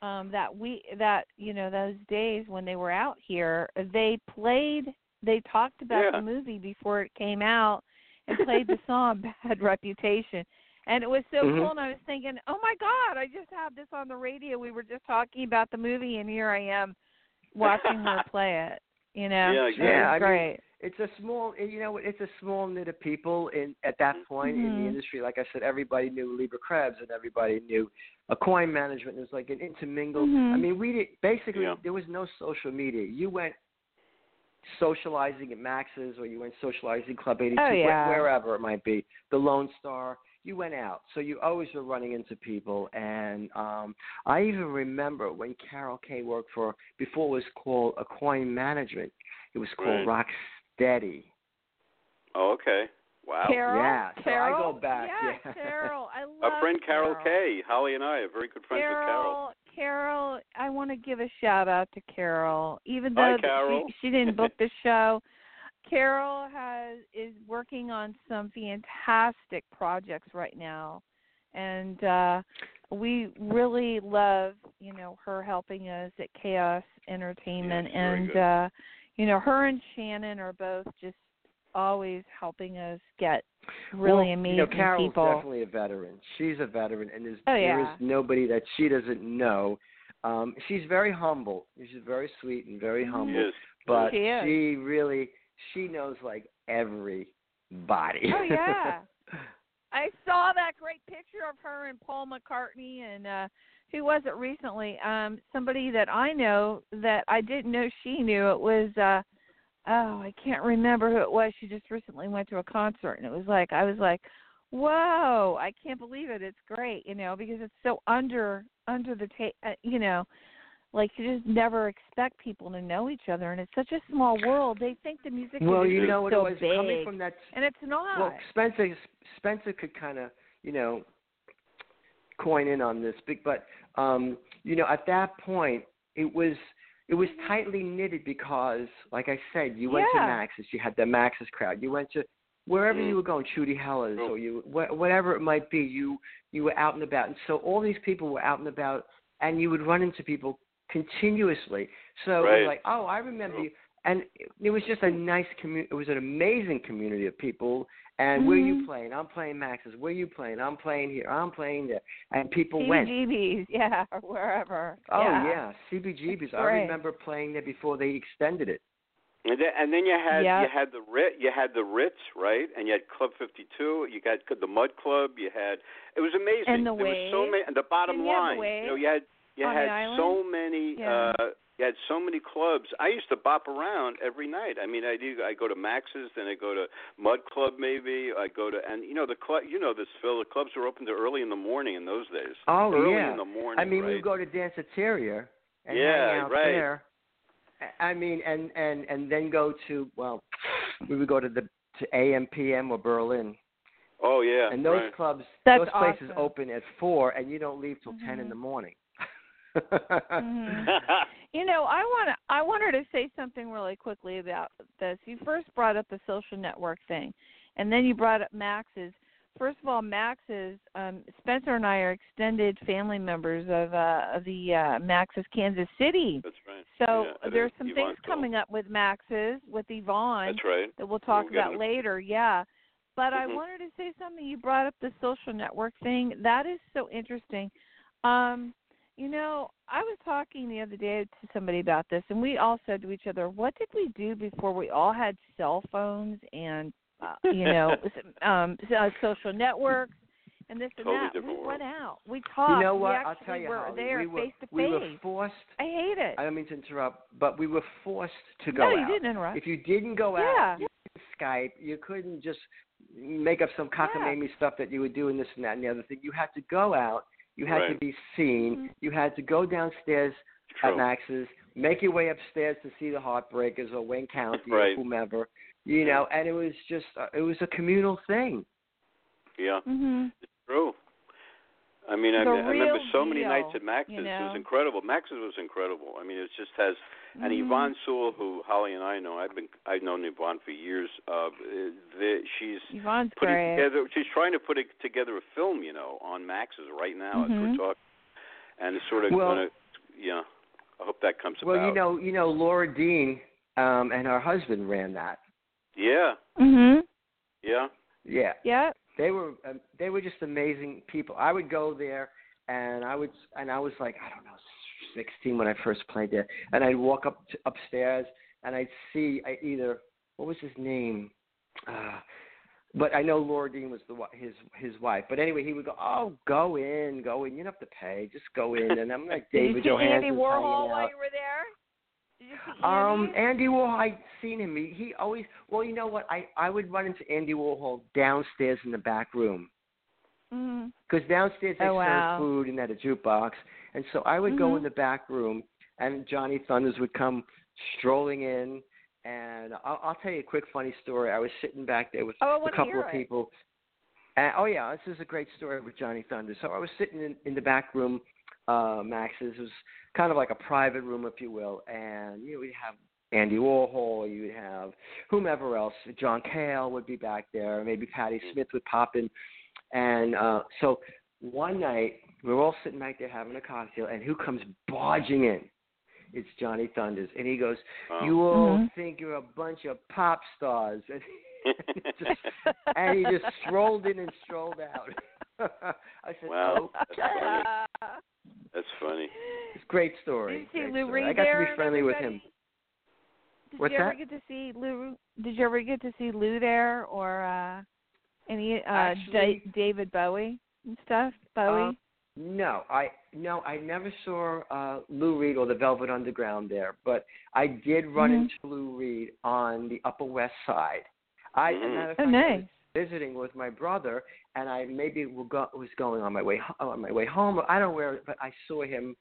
S1: um that we that you know those days when they were out here, they played. They talked about
S2: Yeah.
S1: the movie before it came out and played the song "Bad Reputation." And it was so
S3: Mhm.
S1: cool, and I was thinking, "Oh my God, I just had this on the radio. We were just talking about the movie, and here I am watching her play it. You know,
S2: Yeah, exactly.
S3: Yeah, I mean,
S1: great.
S3: It's a small you know it's a small knit of people in at that point in
S1: Mhm.
S3: the industry like i said everybody knew Leber Krebs and everybody knew Aucoin management it was like an intermingled
S1: Mhm.
S3: i mean we did basically
S2: Yeah.
S3: there was no social media you went socializing at max's or you went socializing club 82
S1: Oh, yeah.
S3: wherever it might be the lone star you went out so you always were running into people and um i even remember when carol Kaye worked for before it was called Aucoin management it was called
S2: Right.
S3: Rocksteady.
S2: Oh, okay. Wow.
S1: Carol,
S3: Yeah, so I go back,
S1: Yeah,
S3: yeah.
S1: Carol, I love
S2: Our friend Carol
S1: Carol.
S2: Kaye, Holly and I are very good friends with Carol.
S1: Carol, Carol, I want to give a shout out to Carol. Even though that
S2: Carol.
S1: she she didn't book the show, Carol has is working on some fantastic projects right now, and uh we really love you know her helping us at Chaos Entertainment,
S2: Yeah, very
S1: and
S2: good.
S1: uh you know her and Shannon are both just always helping us get really
S3: well,
S1: amazing
S3: you know, Carol's
S1: people.
S3: definitely a veteran. She's a veteran, and there's
S1: Oh,
S3: there is nobody that she doesn't know. Um, she's very humble. She's very sweet and very
S1: Mhm.
S3: humble.
S2: Yes.
S3: But
S1: She is.
S3: she really she knows like everybody.
S1: Oh yeah. I saw that great picture of her and Paul McCartney and uh who was it recently? Um somebody that I know that I didn't know she knew. It was uh oh, I can't remember who it was. She just recently went to a concert and it was like I was like, "Whoa, I can't believe it. It's great," you know, because it's so under under the ta- uh, you know, like you just never expect people to know each other and it's such a small world. They think the music
S3: well, you know
S1: so
S3: it was
S1: big.
S3: coming from that
S1: and it's not.
S3: Well, Spencer Spencer could kind of you know coin in on this, big, but um, you know at that point it was it was tightly knitted because, like I said, you went to Max's, you had the Max's crowd, you went to wherever
S2: Mm.
S3: you were going, Trudy Heller's,
S2: True.
S3: or you wh- whatever it might be, you you were out and about, and so all these people were out and about, and you would run into people continuously. So it
S2: Right.
S3: was like, oh, I remember
S2: True.
S3: you, and it, it was just a nice community. It was an amazing community of people. And where you
S1: Mhm.
S3: playing? I'm playing Max's. Where you playing? I'm playing here. I'm playing there. And people went.
S1: CBGBs, yeah, or wherever.
S3: Oh
S1: yeah.
S3: yeah, CBGB's. I remember playing there before they extended it.
S2: And then, and then you had
S1: Yeah.
S2: you had the Rit, you had the Ritz, right? And you had Club 52. You got the Mud Club. You had it was amazing.
S1: And the
S2: there was so many. And the bottom
S1: Didn't
S2: line,
S1: the
S2: you know, you had you
S1: on the
S2: had
S1: island?
S2: so many.
S1: Yeah.
S2: uh you had so many clubs. I used to bop around every night. I mean, I do. I go to Max's, then I go to Mud Club, maybe. I go to, and you know the club. You know this, Phil. The clubs were open to early in the morning in those days.
S3: Oh
S2: early
S3: yeah.
S2: in the morning.
S3: I mean,
S2: right?
S3: we would go to Danceteria and
S2: Yeah,
S3: hang out
S2: right.
S3: there. I- I mean, and and and then go to well, we would go to the to AM PM or Berlin,
S2: Oh yeah.
S3: and those
S2: right.
S3: clubs,
S1: That's
S3: those places
S1: awesome.
S3: open at four, and you don't leave till ten in
S1: Mhm.
S3: the morning.
S1: Mhm. You know, I want to I wanted to say something really quickly about this. You first brought up the social network thing, and then you brought up Max's. First of all, Max's um, Spencer and I are extended family members of uh, of the uh, Max's Kansas City.
S2: That's right.
S1: So
S2: Yeah,
S1: there's some
S2: Yvonne
S1: things
S2: Phil.
S1: coming up with Max's with Yvonne
S2: That's right.
S1: that we'll talk
S2: We'll
S1: about later. Yeah. But I
S2: Mhm.
S1: wanted to say something. You brought up the social network thing. That is so interesting. Um, you know, I was talking the other day to somebody about this, and we all said to each other, "What did we do before we all had cell phones and uh, you know, um, uh, social networks and this and that?" we
S2: world.
S1: went out. We talked.
S3: you know what?
S1: actually
S3: I'll tell you
S1: were
S3: how
S1: there
S3: we were
S1: face to
S3: we were
S1: face.
S3: forced.
S1: I hate it.
S3: I don't mean to interrupt, but we were forced to go
S1: no, you
S3: out.
S1: didn't interrupt.
S3: If you didn't go
S1: Yeah.
S3: out, you couldn't Skype. You couldn't just make up some cockamamie stuff that you would do and this and that and the other thing. You had to go out. You had to be seen.
S1: Mhm.
S3: You had to go downstairs
S2: True.
S3: at Max's, make your way upstairs to see the Heartbreakers or Wayne County
S2: Right.
S3: or whomever. You know, and it was just uh, it was a communal thing.
S2: Yeah.
S1: Mhm.
S2: True. I mean, I, I remember
S1: real
S2: so many
S1: deal,
S2: nights at Max's.
S1: you
S2: It was incredible. Max's was incredible. I mean, it just has. And
S1: Mhm.
S2: Yvonne Sewall, who Holly and I know, I've been I've known Yvonne for years. Uh, the, she's
S1: Yvonne's
S2: putting
S1: great.
S2: together. She's trying to put it, together a film, you know, on Max's right now as
S1: Mhm.
S2: we're talking, and it's sort of
S3: Well-
S2: gonna, yeah. I hope that comes
S3: Well,
S2: about.
S3: Well, you know, you know, Laura Dean um, and her husband ran that.
S2: Yeah.
S1: Mhm.
S2: Yeah.
S3: Yeah,
S1: Yep.
S3: They were um, they were just amazing people. I would go there, and I would and I was like, I don't know, 16 when I first played there, and I'd walk up to, upstairs and I'd see I either what was his name, uh, but I know Laura Dean was the his his wife. But anyway, he would go, "Oh, go in, go in. You don't have to pay. Just go in." And I'm like David
S1: Did you see Andy Warhol while you were there? Did you see
S3: Um,
S1: Andy?
S3: Warhol, I'd seen him. He, he always, well, you know what? I I would run into Andy Warhol downstairs in the back room because downstairs they
S1: Oh, wow.
S3: food and had a jukebox, and so I would go
S1: Mhm.
S3: in the back room, and Johnny Thunders would come strolling in, and I'll, I'll tell you a quick funny story. I was sitting back there with
S1: Oh, I
S3: a couple of
S1: it.
S3: people. And, oh yeah, this is a great story with Johnny Thunder. So I was sitting in, in the back room, uh, Max's. It was kind of like a private room, if you will, and you know we'd have Andy Warhol, you'd have whomever else. John Cale would be back there, maybe Patti Smith would pop in, and uh, so one night we were all sitting back there having a cocktail, and who comes barging in? It's Johnny Thunders, and he goes,
S2: Wow.
S3: "You all
S1: Mhm.
S3: think you're a bunch of pop stars." And just and he just strolled in and strolled out. I said,
S2: Wow, that's
S3: okay.
S2: funny.
S1: Uh,
S2: That's funny.
S3: It's a great story.
S1: Did you see Lou. Reed
S3: I got to be friendly with
S1: everybody?
S3: him.
S1: Did
S3: What's
S1: you ever
S3: that?
S1: get to see Lou? Did you ever get to see Lou there or uh any uh
S3: Actually-
S1: Da- David Bowie and stuff? Bowie.
S3: Um, No, I no, I never saw uh Lou Reed or the Velvet Underground there, but I did run
S1: Mhm.
S3: into Lou Reed on the Upper West Side. I, as a
S2: Mhm.
S3: matter
S1: oh,
S3: fact, I was
S1: nice.
S3: Visiting with my brother, and I maybe will go, was going on my way on my way home. I don't know where, but I saw him,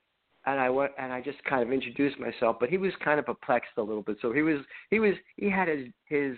S3: and I went and I just kind of introduced myself. But he was kind of perplexed a little bit. So he was he was he had his his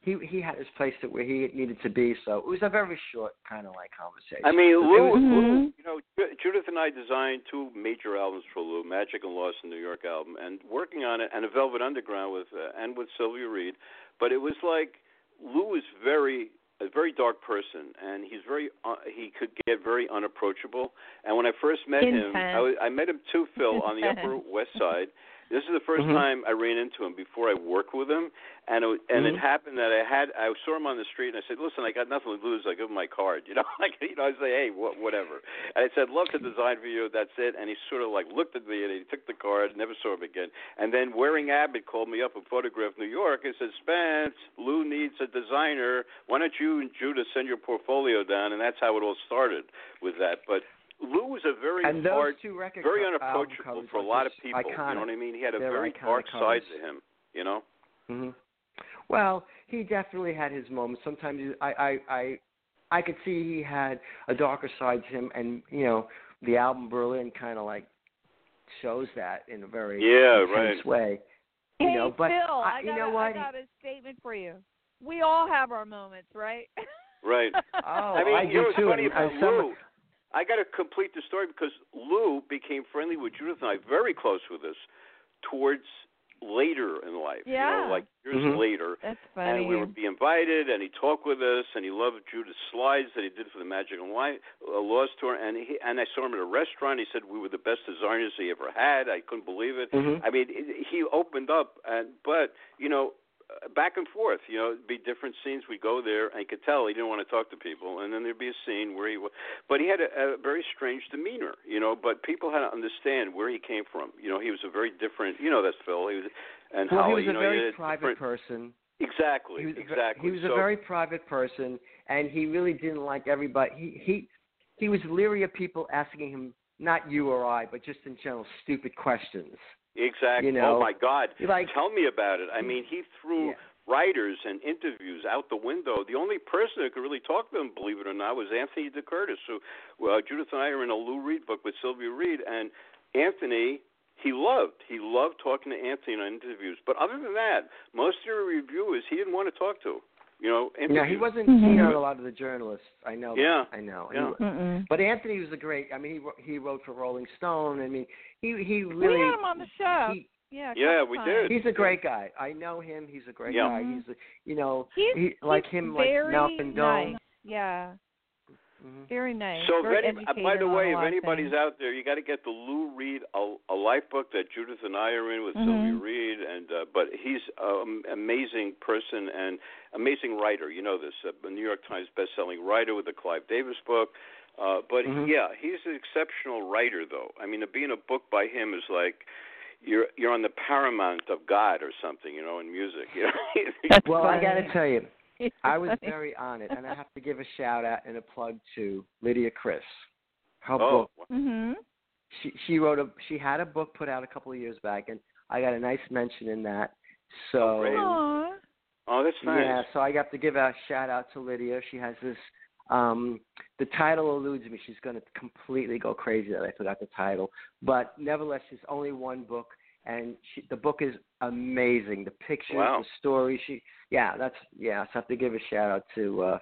S3: he he had his place to where he needed to be. So it was a very short kind of like conversation.
S2: I mean,
S3: But it
S2: Lou,
S3: was-
S2: Lou,
S1: Mhm.
S2: you know, Judith and I designed two major albums for Lou, Magic and Loss in New York album, and working on it, and a Velvet Underground with uh, and with Sylvia Reed. But it was like Lou was very a very dark person, and he's very uh, he could get very unapproachable. And when I first met him, I, was, I met him too, Phil, on the Upper West Side. This is the 1st
S3: Mhm.
S2: time I ran into him before I worked with him, and it, and
S3: Mhm.
S2: it happened that I had I saw him on the street, and I said, "Listen, I got nothing to lose. I give him my card, you know, like you know, I say, hey, what, whatever." And I said, "Love to design for you. That's it." And he sort of like looked at me, and he took the card, never saw him again. And then Waring Abbott called me up and photographed New York and said, "Spence, Lou needs a designer. Why don't you and Judah send your portfolio down?" And that's how it all started with that. But Lou was a very
S3: and those
S2: hard
S3: two record
S2: very unapproachable
S3: covers
S2: for a lot of people.
S3: Iconic.
S2: You know what I mean? He had a
S3: They're
S2: very
S3: iconic
S2: dark side to him. You know?
S3: hmm Well, he definitely had his moments. Sometimes he- I, I, I, I could see he had a darker side to him, and you know, the album Berlin kind of like shows that in a very
S2: Yeah,
S3: intense
S2: right.
S3: way. You
S1: hey
S3: know, but
S1: Phil,
S3: I-
S1: I,
S3: you
S1: got
S3: know
S1: a,
S3: what?
S1: I got a statement for you. We all have our moments, right?
S2: Right.
S3: Oh,
S2: I mean,
S3: I
S2: you
S3: do too,
S2: funny about
S3: and some-
S2: Lou? I got to complete the story because Lou became friendly with Judith and I, very close with us, towards later in life. You
S1: Yeah.
S2: know, like years
S3: Mhm.
S2: later.
S1: That's funny.
S2: And we would be invited, and he talked with us, and he loved Judith's slides that he did for the Magic and Light, uh, Lost tour. And he and I saw him at a restaurant. He said we were the best designers he ever had. I couldn't believe it.
S3: Mhm.
S2: I mean, it, he opened up, and but you know, back and forth. You know, it'd be different scenes. We go there, and you could tell he didn't want to talk to people, and then there'd be a scene where he, but he had a, a very strange demeanor. You know, but people had to understand where he came from. You know, he was a very different. You know, that's Phil. He was, and
S3: well,
S2: Holly.
S3: he was
S2: you
S3: a
S2: know,
S3: very private person.
S2: Exactly.
S3: He was
S2: exactly.
S3: he was
S2: so,
S3: a very private person, and he really didn't like everybody. He he he was leery of people asking him, not you or I, but just in general, stupid questions.
S2: Exactly.
S3: you oh know,
S2: oh my God!
S3: Like
S2: Tell me about it. I mean, he threw
S3: Yeah.
S2: writers and interviews out the window. The only person who could really talk to him, believe it or not, was Anthony DeCurtis. So well, Judith and I are in a Lou Reed book with Sylvia Reed, and Anthony. He loved. He loved talking to Anthony on interviews. But other than that, most of the reviewers he didn't want to talk to. You know, interviews.
S3: yeah, he wasn't
S1: Mhm.
S3: keen on a lot of the journalists. I know. that.
S2: Yeah.
S3: I know.
S2: Yeah.
S3: He- but Anthony was a great. I mean, he wrote- he wrote for Rolling Stone. I mean, he he really.
S1: we had him on the show.
S3: He,
S1: yeah.
S2: Yeah, we
S1: times.
S2: did.
S3: he's a great guy. I know him. He's a great
S2: Yeah.
S3: guy.
S1: Mhm.
S3: He's a, you know
S1: He's,
S3: he like
S1: he's
S3: him like
S1: very
S3: Malcolm Dome.
S1: nice. Yeah,
S3: Mhm.
S1: very nice.
S2: So,
S1: very
S2: if any, uh, by the way, if anybody's
S1: things.
S2: out there, you got to get the Lou Reed a, a life book that Judith and I are in with
S1: Mhm.
S2: Sylvia Reed, and uh, but he's an amazing person and amazing writer. You know this, uh, a New York Times best-selling writer with the Clive Davis book. Uh, but
S3: Mhm.
S2: yeah, he's an exceptional writer, though. I mean, to be in a book by him is like you're you're on the paramount of God or something, you know, in music. You know?
S3: Well, I got to tell you, I was very honored, and I have to give a shout out and a plug to Lydia Criss. Her
S2: oh,
S3: book.
S1: Mhm.
S3: She she wrote a she had a book put out a couple of years back, and I got a nice mention in that. So
S2: great.
S1: Aw.
S2: oh, that's nice.
S3: yeah, so I got to give a shout out to Lydia. She has this. Um, the title eludes me. She's going to completely go crazy that I forgot the title, but nevertheless, it's only one book, and she, the book is amazing. The pictures,
S2: Wow.
S3: the story. She, yeah, that's yeah. So I have to give a shout out to uh,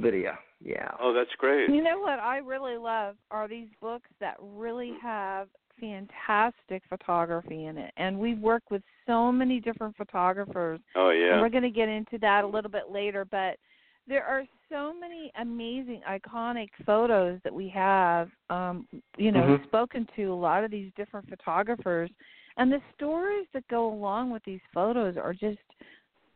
S3: Lydia. Yeah.
S2: Oh, that's great.
S1: You know what I really love are these books that really have fantastic photography in it. And we work with so many different photographers.
S2: Oh
S1: And
S2: yeah.
S1: we're going to get into that a little bit later, but there are so many amazing iconic photos that we have um you know
S3: Mhm.
S1: spoken to a lot of these different photographers and the stories that go along with these photos are just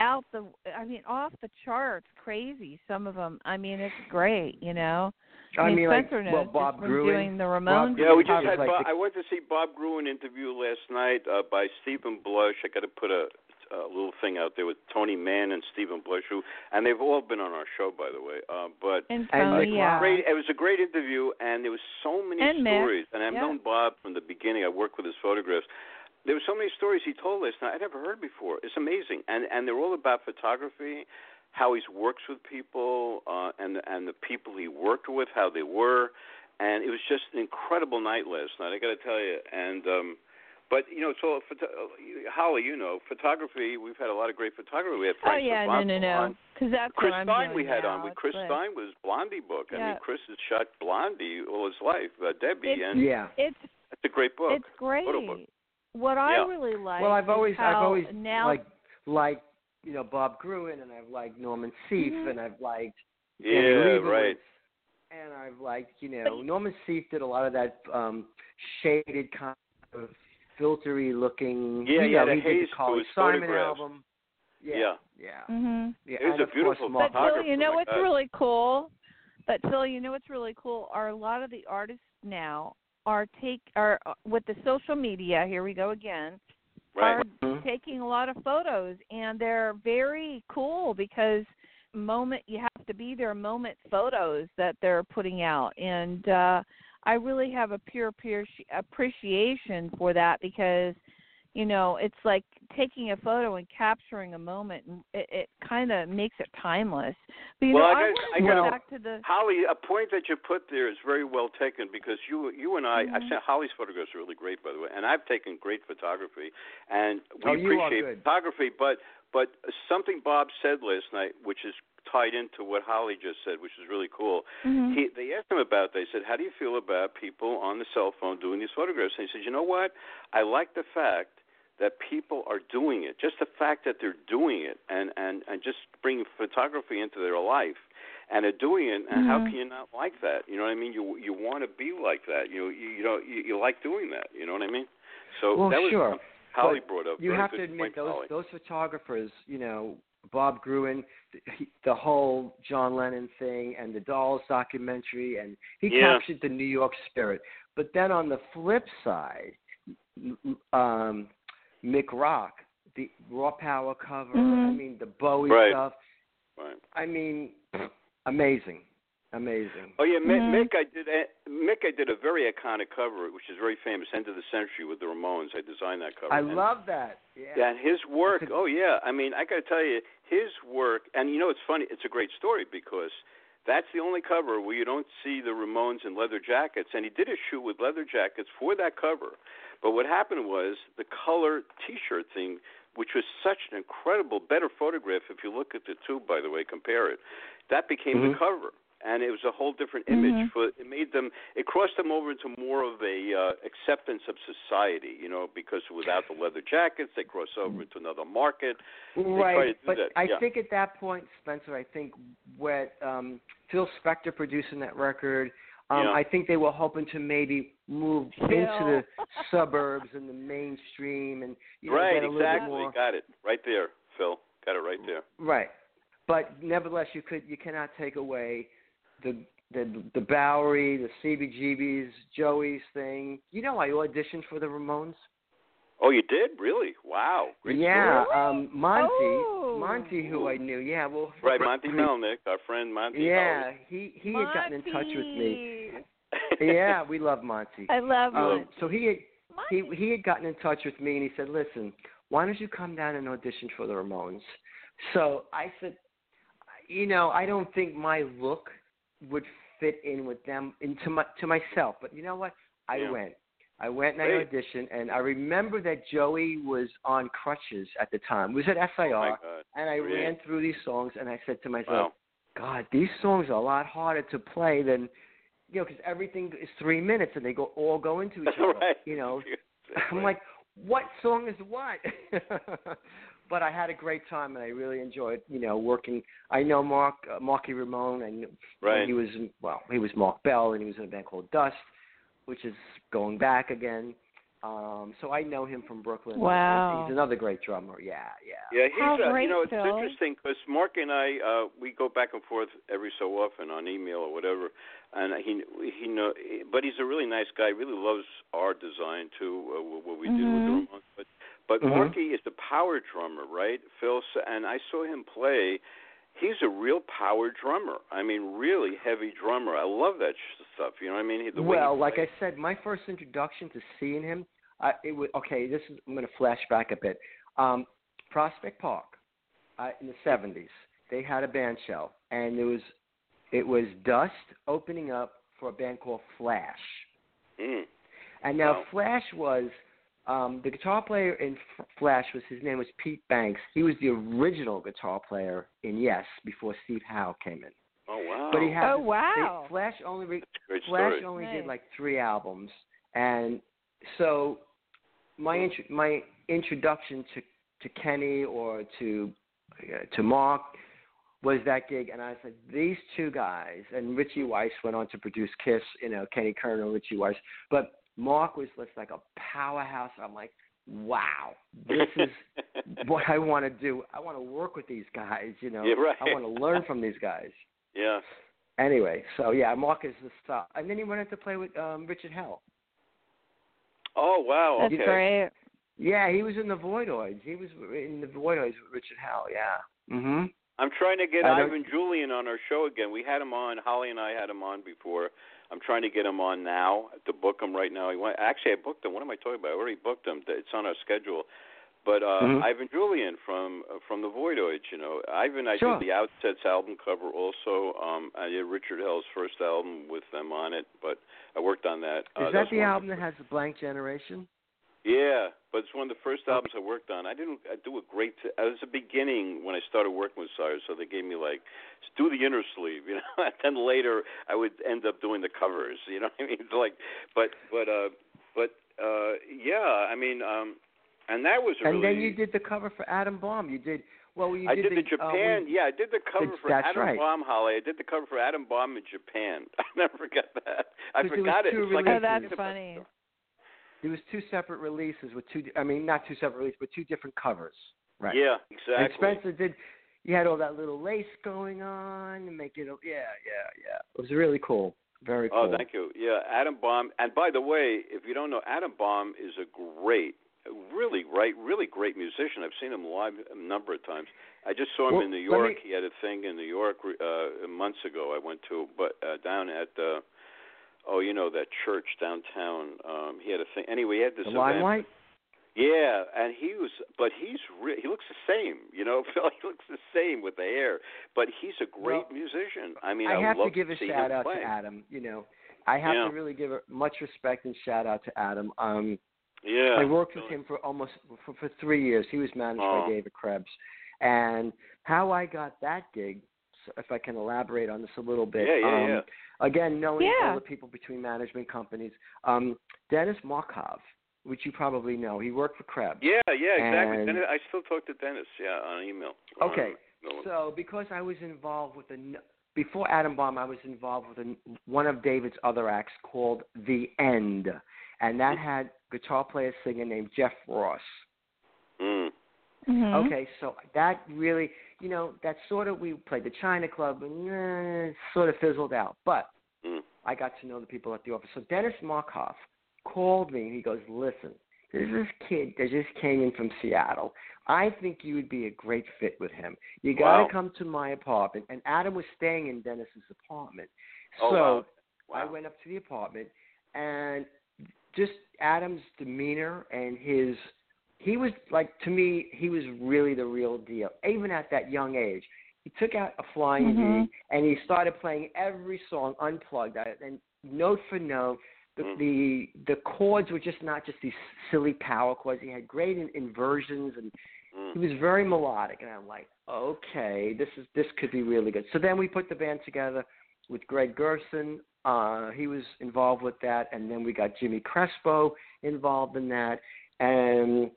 S1: out the I mean off the charts crazy some of them I mean it's great you know
S3: I mean, like
S1: Spencer
S3: well, Bob Gruen.
S1: doing the Ramones
S2: Yeah, we just had.
S3: like
S2: Bob,
S3: the-
S2: I went to see Bob Gruen interview last night uh, by Steven Blush. I got to put a, a little thing out there with Tony Mann and Steven Blush, who and they've all been on our show, by the way. Uh, but
S1: and
S3: And
S1: Tony
S3: Mick
S1: yeah
S2: great. It was a great interview, and there was so many
S1: And Mick,
S2: stories. And I've
S1: yeah.
S2: known Bob from the beginning. I worked with his photographs. There were so many stories he told last night I'd never heard before. It's amazing, and and they're all about photography, how he works with people, uh, and and the people he worked with, how they were, and it was just an incredible night last night. I got to tell you, and. um but you know, so photo- Holly, you know, photography. We've had a lot of great photography. We had
S1: oh yeah no
S2: Savant
S1: no no
S2: on.
S1: because that's
S2: Chris
S1: what I'm
S2: Stein
S1: doing
S2: we had
S1: now.
S2: on. With Chris
S1: like-
S2: Stein was Blondie book. I
S1: Yeah.
S2: mean, Chris has shot Blondie all his life. Uh, Debbie,
S1: It's-
S2: and
S3: Yeah.
S1: it's
S2: it's a great book.
S1: It's great.
S2: Photo book.
S1: What I
S2: Yeah.
S1: really like.
S3: Well, I've
S1: is
S3: always
S1: how
S3: I've always
S1: now.
S3: like like you know Bob Gruen and I've liked Norman Seeff
S1: Mhm.
S3: and I've liked
S2: yeah,
S3: Danny
S2: right.
S3: And I've liked you know Norman Seeff did a lot of that um shaded kind of filtery looking.
S2: Yeah,
S3: you
S2: yeah,
S3: know,
S2: the
S3: he did
S2: haze
S3: the Carly Simon album. Yeah,
S2: Yeah.
S3: yeah,
S1: Mhm.
S3: yeah.
S2: He was a beautiful
S3: course,
S1: But
S3: Mark-
S1: Phil, you know what's
S2: God.
S1: really cool? But Phil, you know what's really cool are a lot of the artists now are take are uh, with the social media. Here we go again.
S2: Right.
S1: Are. Taking a lot of photos, and they're very cool because moment you have to be there moment photos that they're putting out. And uh i really have a pure pure appreciation for that because you know it's like taking a photo and capturing a moment and it, it kind of makes it timeless but you
S2: Well,
S1: know
S2: I
S1: i,
S2: I
S1: to
S3: gotta-
S1: go back to the
S2: Holly, a point that you put there is very well taken because you you and I, I've
S1: Mhm.
S2: seen Holly's photographs are really great by the way, and I've taken great photography, and we
S3: Oh,
S2: appreciate photography. But but something Bob said last night, which is tied into what Holly just said, which is really cool.
S1: Mhm.
S2: He, they asked him about. They said, "How do you feel about people on the cell phone doing these photographs?" And he said, "You know what? I like the fact that people are doing it. Just the fact that they're doing it, and and and just bringing photography into their life, and they're doing it. And how
S1: Mhm.
S2: can you not like that? You know what I mean? You you want to be like that. You you you know you, you like doing that. You know what I mean? So
S3: Well,
S2: that was
S3: sure.
S2: Holly brought up.
S3: You have to admit those
S2: Holly.
S3: those photographers, you know, Bob Gruen, the, the whole John Lennon thing, and the Dolls documentary, and he
S2: Yeah.
S3: captured the New York spirit. But then on the flip side, um, Mick Rock, the Raw Power cover, I
S1: Mhm.
S3: mean the Bowie
S2: Right.
S3: stuff.
S2: Right.
S3: I mean, amazing, amazing.
S2: Oh yeah, Mick,
S1: Mhm.
S2: Mick. I did. uh, Mick. I did a very iconic cover, which is very famous. End of the century with the Ramones. I designed that cover.
S3: I
S2: And-
S3: love that. Yeah.
S2: Yeah, and his work.
S3: A-
S2: oh yeah, I mean, I got to tell you, his work. And you know, it's funny. It's a great story because that's the only cover where you don't see the Ramones in leather jackets. And he did a shoot with leather jackets for that cover. But what happened was the color T-shirt thing, which was such an incredible, better photograph. If you look at the two, by the way, compare it. That became
S3: Mhm.
S2: the cover. And it was a whole different image.
S1: Mhm.
S2: For it made them, it crossed them over into more of a uh, acceptance of society, you know, because without the leather jackets, they cross over into another market.
S3: Right, but
S2: that,
S3: I
S2: yeah.
S3: think at that point, Spencer, I think what um, Phil Spector producing that record, um,
S2: Yeah.
S3: I think they were hoping to maybe move into the suburbs and the mainstream and you know,
S2: right,
S3: get a little bit more
S2: Got it right there, Phil. Got it right there.
S3: right. But nevertheless, you could you cannot take away the the the Bowery, the CBGBs, Joey's thing. You know, I auditioned for the Ramones.
S2: Oh, you did really? Wow. Great
S3: yeah,
S2: story.
S3: um, Monty,
S1: Oh.
S3: Monty, who I knew. Yeah, well,
S2: Right, Monty
S3: I
S2: Melnick, our friend Monty.
S3: Yeah, he he had gotten in touch with me. Yeah, we love Monty.
S1: I love
S3: Um,
S1: Monty.
S3: so he had he he had gotten in touch with me and he said, "Listen, why don't you come down and audition for the Ramones?" So I said, "You know, I don't think my look would fit in with them into my to myself, but you know what? I
S2: Yeah.
S3: went. I went and I auditioned, and I remember that Joey was on crutches at the time. It was at
S2: Oh
S3: FIR,
S2: God.
S3: and I
S2: Really?
S3: ran through these songs, and I said to myself,
S2: Wow.
S3: God, these songs are a lot harder to play than, you know, because everything is three minutes and they go all go into each other.
S2: right.
S3: You know, I'm like, what song is what? but I had a great time and I really enjoyed, you know, working. I know Mark, uh, Marky Ramone, and
S2: Right.
S3: he was well, he was Marc Bell, and he was in a band called Dust, which is going back again. Um, so I know him from Brooklyn.
S1: Wow.
S3: he's another great drummer. Yeah, yeah.
S2: Yeah, he's
S1: How
S2: uh, you know it's
S1: Phil.
S2: interesting because Mark and I uh, we go back and forth every so often on email or whatever, and he he know but he's a really nice guy. Really loves our design too, uh, what- what we do with the
S1: Mhm.
S2: Ramones. But but
S3: Mhm.
S2: Marky is the power drummer, right? Phil and I saw him play. He's a real power drummer. I mean, really heavy drummer. I love that sh- stuff. You know what I mean? The way
S3: well, like I said, my first introduction to seeing him, I, it was okay. This is I'm going to flash back a bit. Um, Prospect Park uh, in the '70s, they had a band show, and it was it was Dust opening up for a band called Flash.
S2: Mm.
S3: And now
S2: Wow.
S3: Flash was um, the guitar player in F- Flash was his name was Pete Banks. He was the original guitar player in Yes before Steve Howe came in.
S2: Oh wow.
S3: But he had
S1: Oh
S3: this-
S1: wow.
S3: they- Flash only re- Flash
S2: story.
S3: only
S1: Nice.
S3: did like three albums, and so my int- my introduction to to Kenny or to uh, to Mark was that gig, and I said these two guys, and Richie Wise went on to produce Kiss, you know, Kenny Kerner, Richie Wise, but Mark was just like a powerhouse. I'm like, wow, this is what I want to do. I want to work with these guys, you know.
S2: Yeah, right.
S3: I want to learn from these guys.
S2: yeah.
S3: Anyway, so yeah, Mark is the star, and then he went on to play with um, Richard Hell.
S2: Oh wow.
S1: That's
S2: okay.
S1: great.
S3: Yeah, he was in the Voidoids. He was in the Voidoids with Richard Hell. Yeah. Mhm.
S2: I'm trying to get
S3: I don't-
S2: Ivan Julian on our show again. We had him on. Holly and I had him on before. I'm trying to get him on now to book him right now. He went, actually, I booked him. What am I talking about? I already booked him. It's on our schedule. But uh
S3: Mhm.
S2: Ivan Julian from uh, from the Voidoids, you know, Ivan, I
S3: Sure.
S2: did the Outsets album cover also. Um, I did Richard Hell's first album with them on it, but I worked on that. Is Uh,
S3: Is that the album that has the Blank Generation?
S2: Yeah, but it's one of the first albums I worked on. I didn't I do a great. T- it was the beginning when I started working with Sires, so they gave me like do the inner sleeve, you know. and then later I would end up doing the covers, you know. what I mean, It's like, but but uh, but uh, yeah, I mean, um, and that was
S3: And
S2: really.
S3: then you did the cover for Adam Bomb. You did well. You
S2: I
S3: did,
S2: did the,
S3: uh,
S2: Japan. yeah, I did the cover
S3: That's-
S2: for
S3: that's
S2: Adam
S3: right.
S2: Bomb Holly. I did the cover for Adam Bomb in Japan. I never forget that. I forgot it.
S3: two
S2: It's like
S1: Oh, that's funny.
S3: There was two separate releases with two. I mean, not two separate releases, but two different covers. Right.
S2: Yeah, exactly.
S3: And
S2: exactly.
S3: Spencer did. You had all that little lace going on and make it. Yeah, yeah, yeah. It was really cool. Very cool.
S2: Oh, thank you. Yeah, Adam Bomb. And by the way, if you don't know, Adam Bomb is a great, really right, really great musician. I've seen him live a number of times. I just saw him
S3: Well,
S2: in New York.
S3: me-
S2: He had a thing in New York uh, months ago. I went to, but uh, down at. Uh, Oh, you know that church downtown. Um, he had a thing. Anyway, he had this
S3: the
S2: event.
S3: limelight.
S2: Yeah, and he was, but he's re- he looks the same. You know, Phil. He looks the same with the hair, but he's a great
S3: Well,
S2: musician. I mean,
S3: I have
S2: love
S3: to give a shout out
S2: play.
S3: to Adam. You know, I have
S2: Yeah.
S3: to really give a, much respect and shout out to Adam. Um,
S2: Yeah,
S3: I worked with him for almost for, for three years. He was managed
S2: Oh.
S3: by David Krebs, and how I got that gig. So If I can elaborate on this a little bit.
S2: Yeah, yeah,
S3: um,
S2: yeah.
S3: Again, knowing
S1: Yeah.
S3: all the people between management companies. Um, Dennis Markov, which you probably know, he worked for Krebs.
S2: Yeah, yeah, exactly.
S3: And-
S2: Dennis, I still talk to Dennis. Yeah, on email.
S3: Okay,
S2: On.
S3: So because I was involved with the before Adam Bomb, I was involved with a, one of David's other acts called The End, and that had guitar player singer named Jeff Ross.
S2: Mm.
S1: Mhm.
S3: Okay, so that really, you know, that sort of we played the China Club and eh, sort of fizzled out. But
S2: Mm.
S3: I got to know the people at the office. So Dennis Markov called me. And he goes, "Listen, there's this kid that just came in from Seattle. I think you would be a great fit with him. You got to
S2: Wow.
S3: come to my apartment." And Adam was staying in Dennis's apartment.
S2: Oh,
S3: so
S2: wow.
S3: I went up to the apartment, and just Adam's demeanor and his he was like to me he was really the real deal even at that young age he took out a flying
S1: Mhm.
S3: V and he started playing every song unplugged I- and note for note the,
S2: Mm.
S3: the the chords were just not just these silly power chords he had great in, inversions and he
S2: Mm.
S3: was very melodic and I'm like okay this is this could be really good so then we put the band together with Greg Gerson uh he was involved with that and then we got Jimmy Crespo involved in that and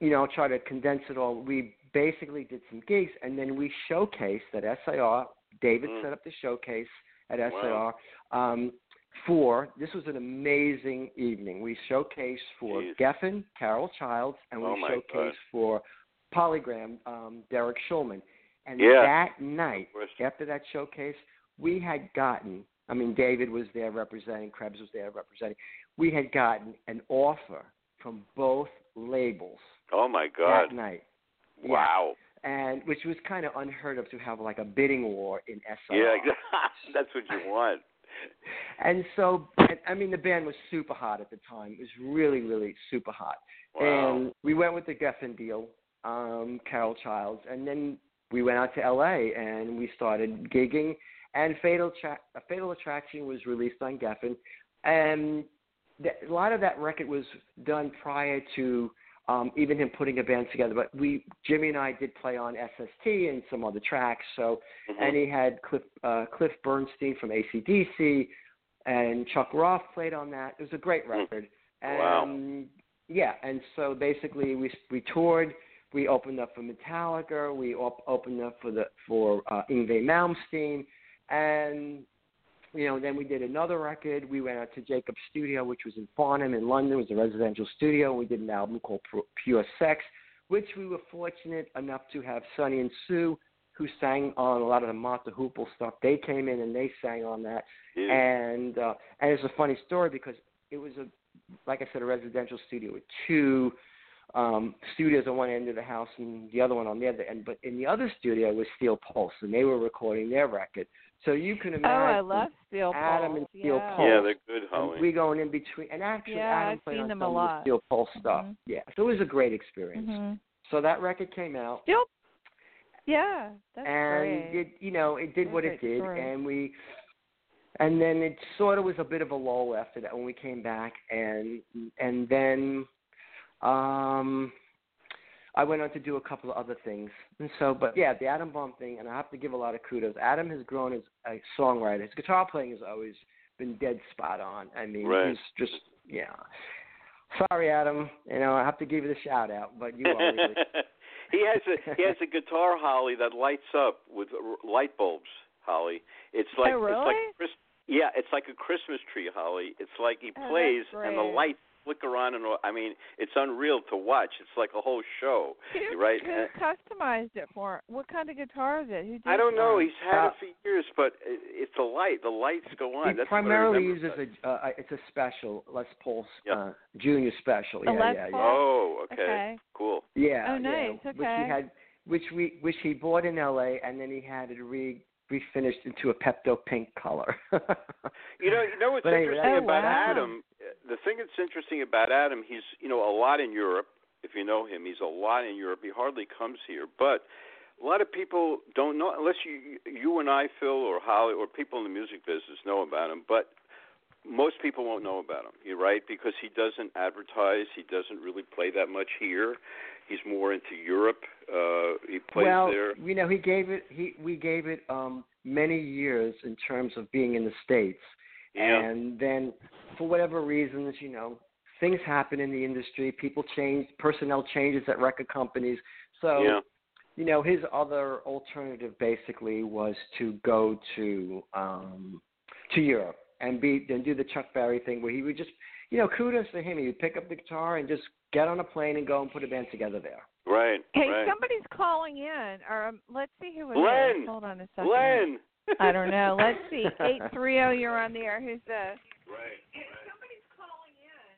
S3: you know try to condense it all we basically did some gigs and then we showcased at SIR David
S2: Mm.
S3: set up the showcase at
S2: Wow.
S3: Um for this was an amazing evening we showcased for
S2: Jeez.
S3: Geffen Carol Childs and we
S2: Oh,
S3: showcased
S2: God.
S3: for Polygram um Derek Shulman and
S2: Yeah.
S3: that night after that showcase, we had gotten, I mean, David was there representing, Krebs was there representing, we had gotten an offer from both labels
S2: Oh my god!
S3: that night. Yeah.
S2: Wow.
S3: And which was kind of unheard of to have like a bidding war in SR.
S2: Yeah, that's what you want.
S3: And so, and, I mean, the band was super hot at the time. It was really, really super hot.
S2: Wow.
S3: And we went with the Geffen deal, um, Carol Childs, and then we went out to LA and we started gigging. And Fatal Tra- Fatal Attraction was released on Geffen, and th- a lot of that record was done prior to um, even him putting a band together. But we, Jimmy and I, did play on SST and some other tracks. So
S2: Mhm.
S3: and he had Cliff uh, Cliff Bernstein from ACDC, and Chuck Roth played on that. It was a great record. And
S2: Wow.
S3: yeah, and so basically we we toured. We opened up for Metallica. We op- opened up for the for uh, Yngwie Malmsteen, and you know then we did another record. We went out to Jacob's studio, which was in Farnham in London. It was a residential studio. We did an album called Pure Sex, which we were fortunate enough to have Sunny and Sue, who sang on a lot of the Mott the Hoople stuff. They came in and they sang on that
S2: Yeah.
S3: and uh, and it's a funny story because it was a like I said a residential studio with two um studios on one end of the house and the other one on the other end but in the other studio was Steel Pulse and they were recording their record so you can imagine.
S1: Oh, I love Steel
S3: Adam
S1: Pulse.
S3: and Steel
S1: yeah.
S3: Pulse.
S2: yeah, they're good,
S3: and
S2: Holly.
S3: we going in between and actually
S1: Yeah,
S3: Adam
S1: I've
S3: played
S1: seen
S3: on
S1: them
S3: some
S1: a
S3: of the
S1: lot.
S3: Steel Pulse stuff
S1: Mhm.
S3: yeah so it was a great experience
S1: Mhm.
S3: so that record came out
S1: Steel. Yeah, that's
S3: and
S1: great.
S3: it you know it did
S1: That's
S3: what it did
S1: story.
S3: and we and then it sort of was a bit of a lull after that when we came back and and then um I went on to do a couple of other things. And so but yeah, the Adam Bomb thing and I have to give a lot of kudos. Adam has grown as a songwriter. His guitar playing has always been dead spot on. I mean
S2: Right.
S3: he's just yeah. Sorry Adam, you know, I have to give you the shout out, but you are really
S2: he has a he has a guitar, Holly, that lights up with light bulbs. Holly, it's oh, like
S1: Oh,
S2: it's like
S1: really?
S2: Chris, yeah, it's like a Christmas tree, Holly. It's like he
S1: Oh,
S2: plays and the
S1: great.
S2: lights flicker on and I mean, it's unreal to watch. It's like a whole show.
S1: Who,
S2: right?
S1: who customized it for? What kind of guitar is it? Who did
S2: I don't know. He's had
S3: Uh,
S2: it for years, but it, it's a light. The lights go on.
S3: He
S2: That's
S3: primarily
S2: what I remember
S3: uses a uh, it's a special Les Paul
S2: Yeah.
S3: uh, Junior special.
S1: A
S3: Yeah,
S1: Les
S3: yeah, yeah.
S2: Oh, okay.
S1: Okay.
S2: Cool.
S3: Yeah.
S1: Oh, nice.
S3: yeah, Which
S1: Okay.
S3: he had, which we, which he bought in L.A. and then he had it re refinished into a Pepto pink color.
S2: You know, you know what's
S3: But anyway,
S2: interesting
S1: Oh,
S2: about
S1: wow.
S2: Adam? The thing that's interesting about Adam, he's you know a lot in Europe. If you know him, he's a lot in Europe. He hardly comes here, but a lot of people don't know unless you you and I, Phil, or Holly, or people in the music business know about him. But most people won't know about him. You're right because he doesn't advertise. He doesn't really play that much here. He's more into Europe. Uh, he plays
S3: well,
S2: there.
S3: you know, he gave it. He we gave it um many years in terms of being in the states,
S2: Yeah.
S3: and then for whatever reasons, you know, things happen in the industry. People change, personnel changes at record companies. So
S2: yeah.
S3: you know, his other alternative basically was to go to um to Europe and be and do the Chuck Berry thing where he would just you know, kudos to him. He would pick up the guitar and just get on a plane and go and put a band together there.
S2: Right.
S1: Hey,
S2: right.
S1: somebody's calling in. Or um, let's see who it is.
S2: Glenn.
S1: Hold on a second.
S2: Glenn.
S1: I don't know. Let's see. Eight three zero. You're on the air. Who's this?
S2: Right.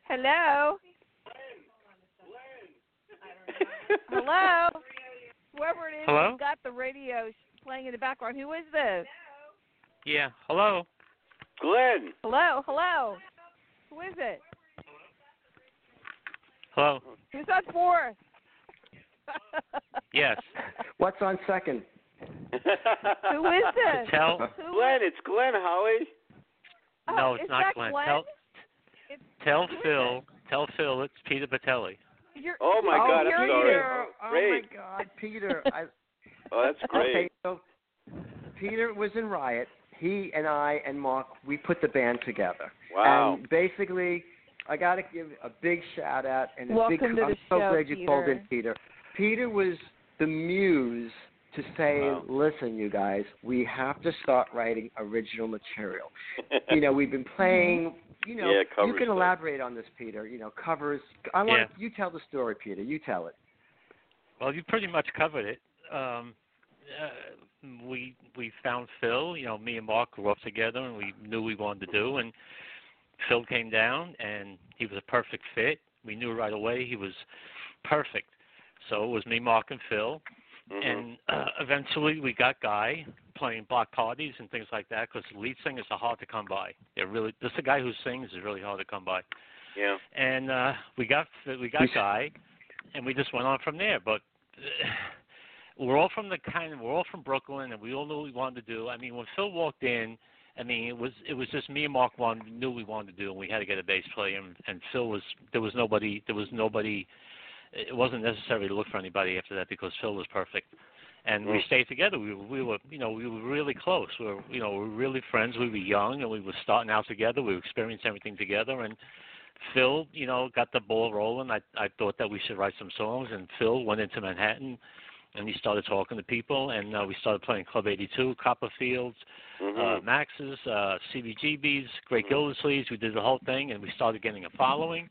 S1: Hello. Hello. Whoever it is
S5: Hello?
S1: who's got the radio playing in the background. Who is this?
S5: Yeah. Hello.
S2: Glenn.
S1: Hello. Hello. Who is it?
S5: Hello.
S1: Who's on fourth?
S5: Yes.
S3: What's on second?
S1: Who is this?
S5: Tell.
S2: Glenn, it's Glenn Holly.
S1: Oh,
S5: No, it's not Glenn.
S1: Glenn?
S5: Tell-
S1: It's,
S5: Tell Phil. Tell Phil it's Peter Bitelli.
S1: You're,
S2: Oh my oh, God, I'm sorry.
S1: here.
S3: Oh, oh
S2: Great.
S3: my God, Peter! I,
S2: Oh, that's great.
S3: Okay, so Peter was in Riot. He and I and Mark, we put the band together.
S2: Wow.
S3: And basically, I got to give a big shout out and a big.
S1: Welcome to
S3: I'm
S1: the
S3: so glad you called in,
S1: Peter.
S3: Peter. Peter was the muse to say,
S2: Wow.
S3: "Listen, you guys, we have to start writing original material." you know, we've been playing. You know,
S2: Yeah,
S3: you can
S2: stuff.
S3: elaborate on this, Peter. You know, covers. I want
S5: Yeah.
S3: you tell the story, Peter. You tell it.
S5: Well, you pretty much covered it. Um, uh, we we found Phil. You know, me and Mark grew up together, and we knew we wanted to do. And Phil came down, and he was a perfect fit. We knew right away he was perfect. So it was me, Mark, and Phil.
S2: Mhm.
S5: And uh, eventually, we got Guy playing block parties and things like that because lead singers are hard to come by. They're really just a guy who sings is really hard to come by
S2: yeah.
S5: and uh we got we got guy and we just went on from there but uh, we're all from the kind of we're all from brooklyn and we all knew what we wanted to do i mean when phil walked in i mean it was it was just me and mark one knew we wanted to do and we had to get a bass player and, and phil was there was nobody there was nobody it wasn't necessary to look for anybody after that because phil was perfect and we
S2: Mm.
S5: stayed together. We were, we were, you know, we were really close. We were, you know, we were really friends. We were young, and we were starting out together. We experienced everything together, and Phil, you know, got the ball rolling. I I thought that we should write some songs, and Phil went into Manhattan, and he started talking to people, and uh, we started playing Club 82, Copperfields,
S2: Mhm.
S5: uh, Max's, uh, CBGB's, Great
S2: Mhm.
S5: Gildersleeves. We did the whole thing, and we started getting a following.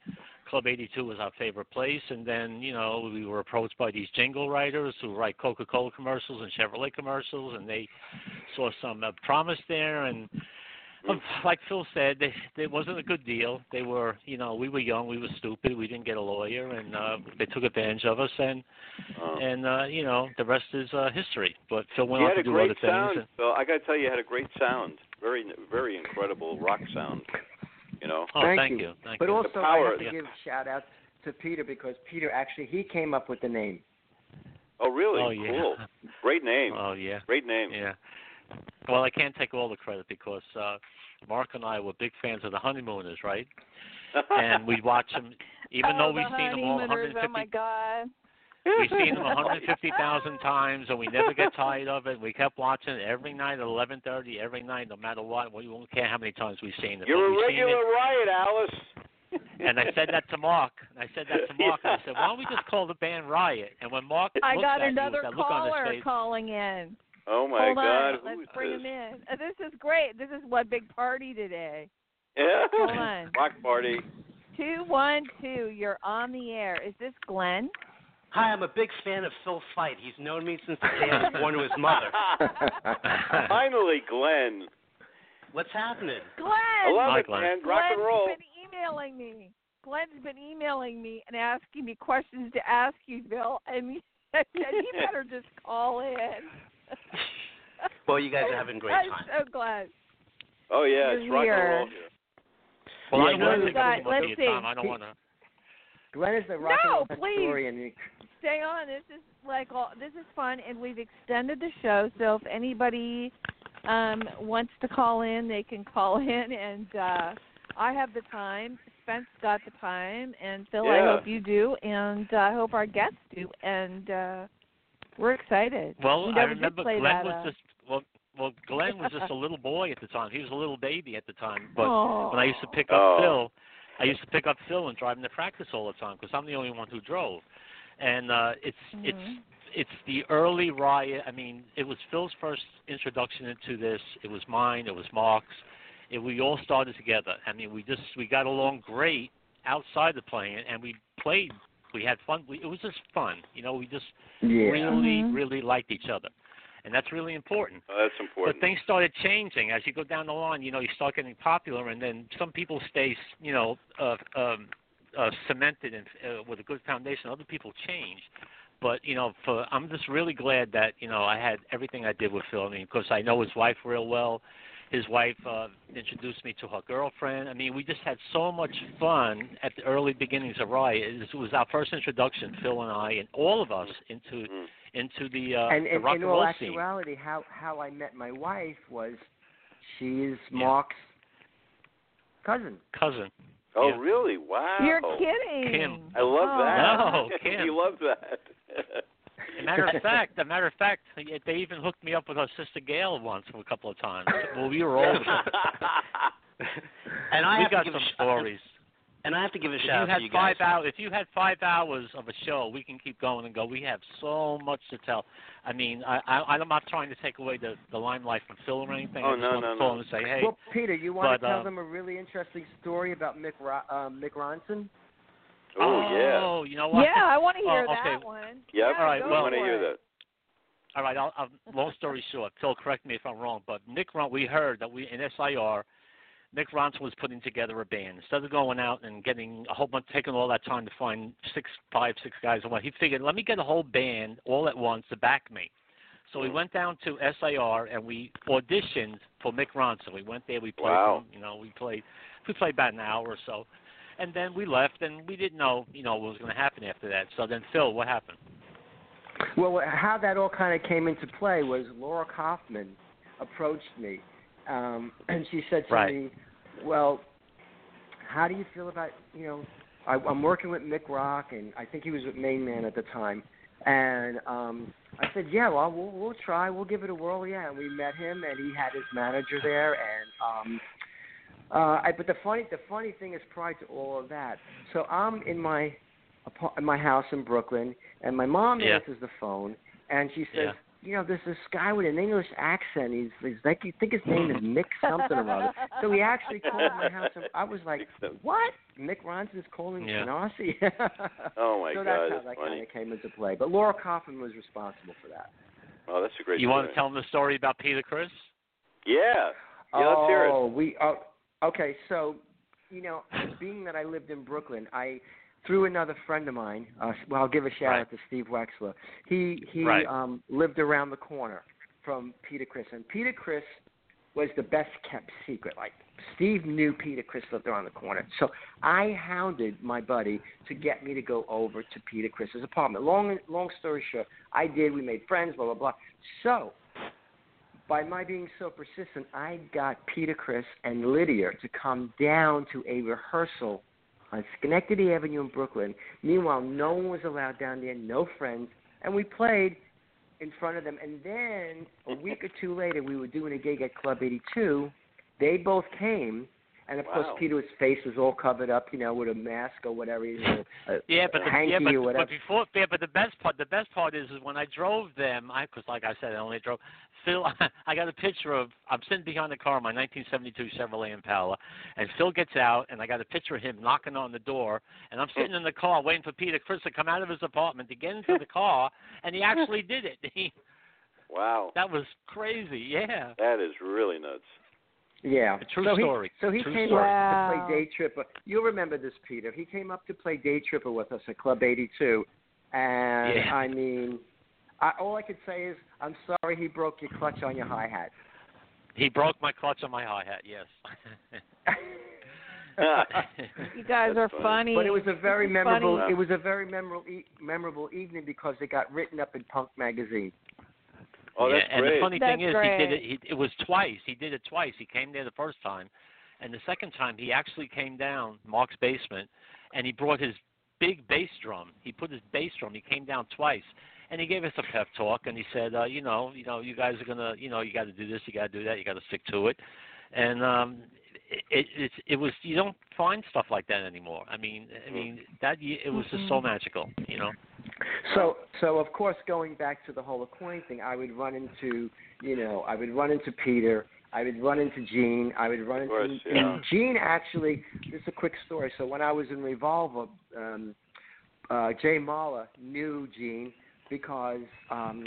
S5: Club 82 was our favorite place, and then you know we were approached by these jingle writers who write Coca-Cola commercials and Chevrolet commercials, and they saw some uh, promise there. And uh, like Phil said, they, they wasn't a good deal. They were, you know, we were young, we were stupid, we didn't get a lawyer, and uh, they took advantage of us. And and uh, you know the rest is uh, history. But Phil went on to do other things.
S2: sound.
S5: and-
S2: Phil. I got to tell you, you had a great sound. Very, very incredible rock sound. You know.
S5: Oh,
S3: Thank
S5: thank
S3: you.
S5: you. Thank
S3: But
S5: you.
S3: also, I
S2: power-
S3: have to
S5: yeah.
S3: give shout out to Peter because Peter actually he came up with the name.
S2: Oh, really?
S5: oh yeah.
S2: Cool. Great name.
S5: Oh yeah.
S2: Great name.
S5: Yeah. Well, I can't take all the credit because uh Mark and I were big fans of the Honeymooners, right? And we'd watch them, even
S1: oh,
S5: though we've
S1: the
S5: seen them all
S1: honeymooners,
S5: 150.
S1: Oh my God.
S5: We've seen them 150,000 times, and we never get tired of it. We kept watching it every night at 11:30, every night, no matter what. We won't care how many times we've seen it.
S2: You're a regular riot, Alice.
S5: And I said that to Mark. I said that to Mark. And I said, why don't we just call the band Riot? And when Mark
S1: I
S5: looked
S1: got
S5: at me
S1: another
S5: with that look on his
S1: caller
S5: face,
S1: calling in.
S2: Oh my
S1: Hold
S2: God,
S1: on, let's bring
S2: this?
S1: him in. Uh, this is great. This is one big party today.
S2: Yeah.
S1: Hold on.
S2: Rock party.
S1: Two one two. You're on the air. Is this Glenn?
S6: Hi, I'm a big fan of Phil Feit. He's known me since the day I was born to his mother.
S2: Finally, Glenn.
S6: What's happening?
S1: Glenn.
S2: I love
S5: Hi,
S2: it,
S5: Glenn.
S2: man. Rock and
S1: Glenn's
S2: roll.
S1: been emailing me. Glenn's been emailing me and asking me questions to ask you, Bill, and he said you better just call in.
S6: Well, you guys are having a great time.
S1: I'm so glad.
S2: Oh yeah,
S1: You're
S2: it's rock
S1: here.
S2: and roll here.
S5: well,
S3: Yeah,
S5: I don't
S3: Glenn
S5: want to
S3: is
S5: up
S1: like-
S5: too much of
S1: let's
S5: your time. I don't want to.
S3: Glenn is the rock
S1: No,
S3: and roll
S1: please.
S3: historian.
S1: Stay on. This is like all. This is fun, and we've extended the show. So if anybody um wants to call in, they can call in, and uh I have the time. Spence got the time, and Phil, I hope you do, and uh, I hope our guests do, and uh we're excited.
S5: Well,
S1: we
S5: I remember Glenn
S1: that,
S5: was
S1: uh,
S5: just well, well, Glenn was just a little boy at the time. He was a little baby at the time. But
S1: Aw.
S5: when I used to pick up
S2: Oh.
S5: Phil, I used to pick up Phil and drive him to practice all the time because I'm the only one who drove. And uh it's it's
S1: Mhm.
S5: it's the early riot. I mean, it was Phil's first introduction into this. It was mine. It was Mark's. It, we all started together. I mean, we just we got along great outside the playing, and we played We had fun. We, it was just fun. You know, we just
S3: Yeah.
S5: really,
S1: Mhm.
S5: really liked each other, and that's really important.
S2: Oh, that's important.
S5: But things started changing as you go down the line. You know, you start getting popular, and then some people stay, you know, uh, um, uh, cemented and uh, with a good foundation. Other people change. But you know, for I'm just really glad that you know I had everything I did with Phil. I mean, because I know his wife real well. His wife uh, introduced me to her girlfriend. I mean, we just had so much fun at the early beginnings of Riot. It was our first introduction, Phil and I, and all of us into
S2: Mm.
S5: into the uh,
S3: and
S5: the
S3: and
S5: rock
S3: in
S5: and
S3: all
S5: roll scene.
S3: actuality, how how I met my wife was she is
S5: Yeah.
S3: Mark's cousin.
S5: Cousin.
S2: Oh,
S5: yeah.
S2: really? Wow.
S1: You're kidding.
S5: Kim.
S2: I love
S1: Oh.
S2: that.
S5: No, Kim.
S2: you love that.
S5: A matter of fact, a matter of fact, they even hooked me up with our sister Gail once for a couple of times. Well, we were older.
S6: and I
S5: we
S6: have
S5: got
S6: to give
S5: some
S6: sh-
S5: stories.
S6: And I have to give a
S5: If
S6: shout out
S5: had
S6: to you guys.
S5: five hours, if you had five hours of a show, we can keep going and go. We have so much to tell. I mean, I, I I'm not trying to take away the the limelight from Phil or anything.
S2: Oh,
S5: I just
S2: no,
S5: want
S2: no,
S5: to call
S2: no.
S5: him and say, hey,
S3: Well, Peter, you want
S5: but,
S3: to tell
S5: um,
S3: them a really interesting story about Mick Ro- um, Mick Ronson?
S2: oh, yeah.
S5: oh, you know what?
S1: Yeah, I want to hear
S5: Oh,
S1: that one.
S2: Yep.
S1: Yeah,
S5: All right, well-
S2: I want to hear that.
S5: All right, I'll, I'll, long story short, Phil, correct me if I'm wrong, but Mick Ron, we heard that we in SIR, Mick Ronson was putting together a band. Instead of going out and getting a whole bunch, taking all that time to find six, five, six guys and what, he figured, let me get a whole band all at once to back me. So we
S2: Mm.
S5: went down to SIR and we auditioned for Mick Ronson. We went there, we played,
S2: Wow.
S5: you know, we played, we played about an hour or so, and then we left, and we didn't know, you know, what was going to happen after that. So then, Phil, what happened?
S3: Well, how that all kind of came into play was Laura Kaufman approached me, um, and she said to
S5: Right.
S3: me, "Well, how do you feel about you know? I, I'm working with Mick Rock, and I think he was with Main Man at the time." And um, I said, "Yeah, well, we'll we'll try. We'll give it a whirl." Yeah, and we met him, and he had his manager there, and um, uh, I, but the funny the funny thing is, prior to all of that, so I'm in my apart- in my house in Brooklyn, and my mom
S5: Yeah.
S3: answers the phone, and she says. "You know, there's this guy with an English accent. He's, he's like, you think his name is Mick something or other." So he actually called my house, and I was like,
S2: Makes sense.
S3: "What? Mick Ronson's calling
S5: Yeah.
S3: Canarsie?"
S2: Oh, my
S3: so
S2: God,
S3: that's how
S2: that's
S3: that
S2: funny.
S3: kind of came into play. But Laura Kaufman was responsible for that.
S2: Oh, that's a great
S5: You
S2: story.
S5: want to tell them the story about Peter Criss?
S2: Yeah. Yeah, let's
S3: oh,
S2: hear it.
S3: Oh, we oh, okay. So, you know, being that I lived in Brooklyn, I through another friend of mine. Uh, well, I'll give a shout
S5: Right.
S3: out to Steve Wexler. He he
S5: Right.
S3: um, lived around the corner from Peter Criss, and Peter Criss was the best kept secret. Like Steve knew Peter Criss lived around the corner, so I hounded my buddy to get me to go over to Peter Criss's apartment. Long long story short, I did. We made friends. Blah blah blah. So by my being so persistent, I got Peter Criss and Lydia to come down to a rehearsal on Schenectady Avenue in Brooklyn. Meanwhile, no one was allowed down there, no friends, and we played in front of them. And then a week or two later, we were doing a gig at Club 82. They both came. And of course, Peter's face was all covered up, you know, with a mask or whatever, you know, a,
S5: Yeah, but
S3: a
S5: the, yeah, but,
S3: or whatever.
S5: but before, yeah, but the best part, the best part is, is when I drove them, I because like I said, I only drove. Phil, I got a picture of I'm sitting behind the car, in my 1972 Chevrolet Impala, and Phil gets out, and I got a picture of him knocking on the door, and I'm sitting in the car waiting for Peter Criss to come out of his apartment to get into the car, and he actually did it. He,
S2: Wow.
S5: that was crazy. Yeah.
S2: That is really nuts.
S3: Yeah.
S5: A true
S3: so
S5: story.
S3: He, so he
S5: True
S3: came
S5: story.
S3: up
S1: Wow.
S3: to play Day Tripper. You'll remember this, Peter. He came up to play Day Tripper with us at Club 82. And,
S5: Yeah.
S3: I mean, I, all I could say is, I'm sorry he broke your clutch on your hi hat.
S5: He broke my clutch on my hi hat. Yes.
S1: You guys
S2: That's
S1: are
S2: funny.
S1: funny.
S3: But it was a very memorable.
S1: funny.
S3: It was a very memorable, e- memorable evening because it got written up in Punk magazine.
S2: Oh,
S5: yeah,
S2: that's
S5: and
S2: great.
S5: the funny thing
S1: That's
S5: is, he did it. He, it was twice. He did it twice. He came there the first time, and the second time he actually came down Mark's basement, and he brought his big bass drum. He put his bass drum. He came down twice, and he gave us a pep talk. And he said, uh, you know, you know, you guys are gonna, you know, you got to do this, you got to do that, you got to stick to it. And um, it, it, it's it was you don't find stuff like that anymore. I mean, I mean that it was just so magical, you know.
S3: So, so of course, going back to the whole Aquarian thing, I would run into, you know, I would run into Peter, I would run into Gene, I would run into
S2: course, yeah.
S3: Gene. Actually, this is a quick story. So when I was in Revolver, um, uh, Jay Mala knew Gene because um,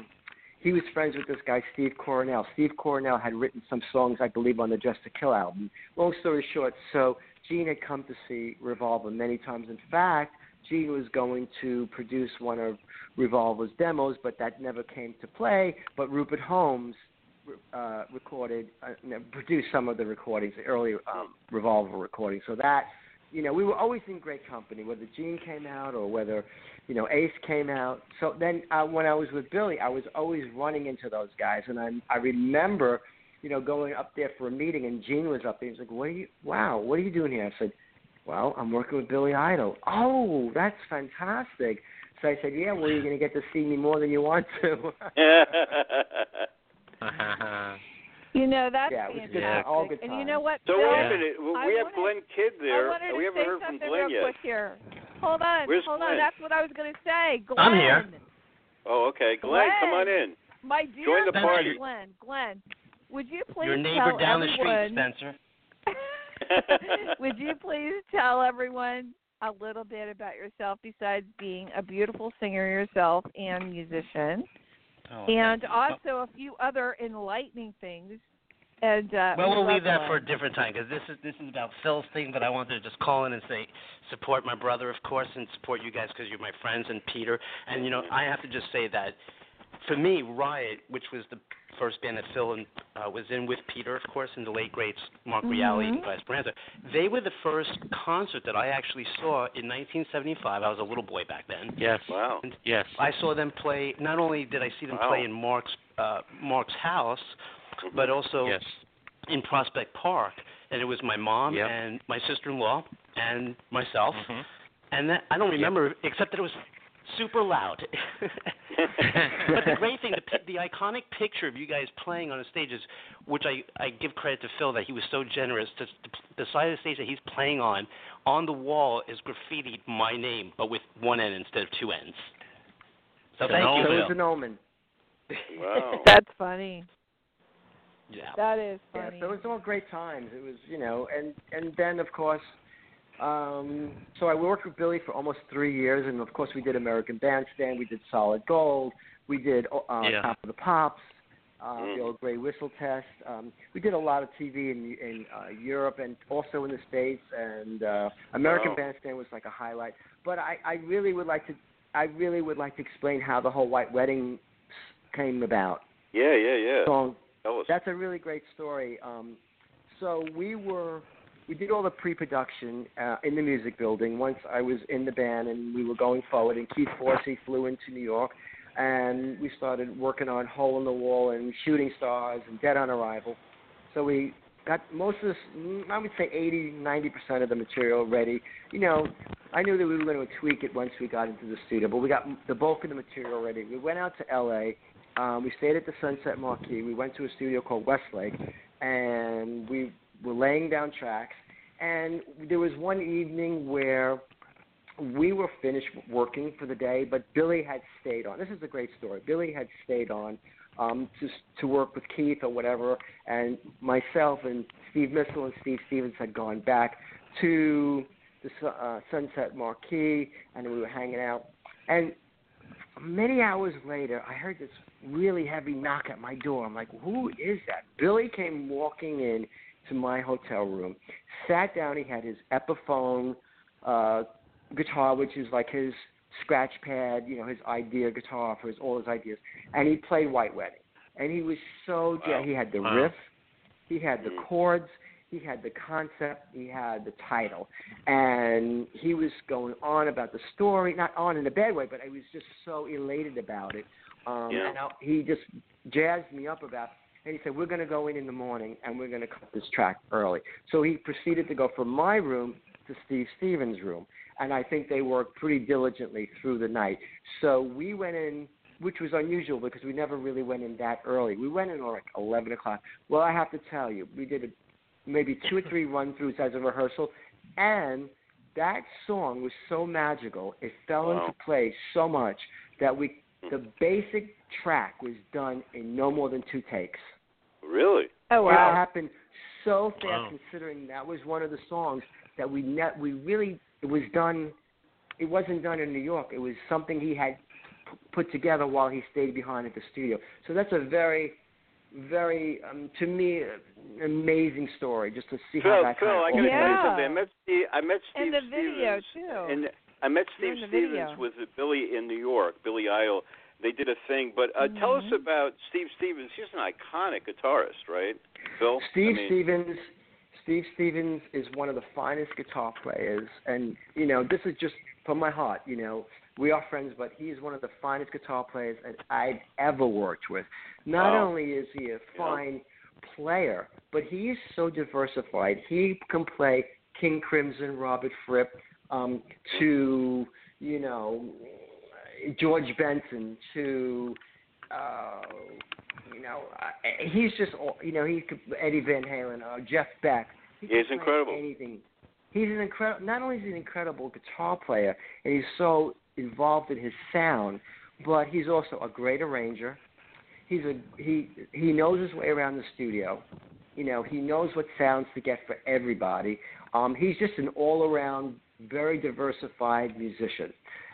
S3: he was friends with this guy Steve Coronel. Steve Coronel had written some songs, I believe, on the Dressed to Kill album. Long story short, so Gene had come to see Revolver many times. In fact, Gene was going to produce one of Revolver's demos, but that never came to play. But Rupert Holmes uh, recorded, uh, produced some of the recordings, the early um, Revolver recordings. So that, you know, we were always in great company, whether Gene came out or whether, you know, Ace came out. So then uh, when I was with Billy, I was always running into those guys, and I I remember, you know, going up there for a meeting, and Gene was up there. He's like, "What are you? Wow, what are you doing here?" I said, "Well, I'm working with Billy Idol." Oh, that's fantastic. So I said, "Yeah, well, you're going to get to see me more than you want to."
S1: You know that's
S3: Yeah, it was
S5: good-
S1: fantastic.
S3: all good
S1: and you know what?
S2: so
S1: Bill?
S2: wait a minute. We
S1: I
S2: have
S1: wanted-
S2: Glenn Kidd there.
S1: wanted
S2: We haven't heard from Glenn
S1: real
S2: yet.
S1: quick here. Hold on,
S2: Where's
S1: hold
S2: Glenn?
S1: on. That's what I was going to say. Glenn.
S6: I'm here.
S2: Oh, okay. Glenn, come on in.
S1: My dear
S2: Join the
S6: party.
S1: Glenn. Glenn, would you please
S6: Your neighbor
S1: tell
S6: down the street, Spencer.
S1: would you please tell everyone a little bit about yourself besides being a beautiful singer yourself and musician,
S6: Oh,
S1: and also a few other enlightening things. And uh,
S6: Well,
S1: we
S6: we'll leave that for a different time because this is this is about Phil's thing. But I wanted to just call in and say support my brother, of course, and support you guys because you're my friends and Peter. And you know, I have to just say that for me, Riot, which was the first band that Phil and, uh, was in with Peter, of course, and the late greats Mark Reale and. Guy Speranza, they were the first concert that I actually saw in 1975. I was a little boy back then.
S5: yes.
S2: Wow.
S6: And
S5: Yes.
S6: I saw them play. Not only did I see them
S2: Wow.
S6: play in Mark's uh, Mark's house, but also
S5: Yes.
S6: in Prospect Park, and it was my mom
S5: Yep.
S6: and my sister-in-law and myself,
S5: Mhm.
S6: and that I don't remember except that it was super loud. but the great thing, the the iconic picture of you guys playing on a stage is, which I I give credit to Phil that he was so generous. To, to the side of the stage that he's playing on, on the wall is graffitied my name, but with one N instead of two N's. So
S5: It's
S6: thank
S5: an
S6: you,
S3: so
S6: Phil.
S3: it's an omen.
S2: Wow.
S1: That's funny.
S6: Yeah.
S1: That is
S3: Yeah,
S1: funny.
S3: so it was all great times. It was, you know, and and then of course, um, so I worked with Billy for almost three years, and of course we did American Bandstand, we did Solid Gold, we did uh,
S5: Yeah.
S3: Top of the Pops, uh,
S2: Mm.
S3: the old Grey Whistle Test. Um, we did a lot of TV in in uh, Europe and also in the States, and uh, American
S2: Wow.
S3: Bandstand was like a highlight. But I, I really would like to, I really would like to explain how the whole White Wedding came about.
S2: Yeah, yeah, yeah. Us.
S3: that's a really great story. Um, so we were we did all the pre-production uh, in the music building. Once I was in the band and we were going forward, and Keith Forsey flew into New York, and we started working on Hole in the Wall and Shooting Stars and Dead on Arrival. So we got most of this, I would say 80, 90 percent of the material ready. You know, I knew that we were going to tweak it once we got into the studio, but we got the bulk of the material ready. We went out to L.A. Um, we stayed at the Sunset Marquis. We went to a studio called Westlake, and we were laying down tracks. And there was one evening where we were finished working for the day, but Billy had stayed on. This is a great story. Billy had stayed on um, to to work with Keith or whatever, and myself and Steve Missal and Steve Stevens had gone back to the uh, Sunset Marquis, and we were hanging out. And many hours later, I heard this really heavy knock at my door. I'm like, who is that? Billy came walking in to my hotel room, sat down. He had his Epiphone uh, guitar, which is like his scratch pad, you know, his idea guitar for his all his ideas, and he played White Wedding. And he was so
S2: Wow.
S3: he had the
S5: Wow.
S3: riff, he had the
S2: Mm.
S3: chords, he had the concept, he had the title, and he was going on about the story, not on in a bad way, but I was just so elated about it. Um,
S2: Yeah.
S3: And I, he just jazzed me up about. And he said, "We're going to go in in the morning, and we're going to cut this track early." So he proceeded to go from my room to Steve Stevens' room, and I think they worked pretty diligently through the night. So we went in, which was unusual because we never really went in that early. We went in like 11 o'clock. Well, I have to tell you, we did a, maybe two or three run-throughs as a rehearsal, and that song was so magical. It fell
S2: Wow.
S3: into place so much that we the basic track was done in no more than two takes.
S2: Really?
S1: Oh
S3: It
S1: wow.
S3: happened so fast,
S5: Wow.
S3: considering that was one of the songs that we net we really it was done it wasn't done in New York. It was something he had p- put together while he stayed behind at the studio. So that's a very, very, um, to me, uh, amazing story. Just to see
S2: Phil,
S3: how that
S2: Phil,
S3: kind of
S2: I
S3: all
S2: got to tell you
S1: Yeah.
S2: something. I met Steve. I met Steve
S1: And the video,
S2: Stevens,
S1: too.
S2: And I met Steve
S1: in video.
S2: Stevens with Billy in New York, Billy Idol. They did a thing, but uh, tell us
S1: Mhm.
S2: about Steve Stevens. He's an iconic guitarist, right? Phil.
S3: Steve
S2: I mean,
S3: Stevens. Steve Stevens is one of the finest guitar players, and you know this is just from my heart. You know, we are friends, but he's one of the finest guitar players that I've ever worked with. Not
S2: Wow.
S3: only is he a fine player, but he's so diversified. He can play King Crimson, Robert Fripp, um, to you know George Benson, to uh, you know, uh, he's just, you know, he could Eddie Van Halen, uh, Jeff Beck. He
S2: he's incredible.
S3: Anything. He's an incredible. Not only is he an incredible guitar player, and he's so involved in his sound, but he's also a great arranger. He's a he he knows his way around the studio. You know, he knows what sounds to get for everybody. Um, he's just an all-around, very diversified musician,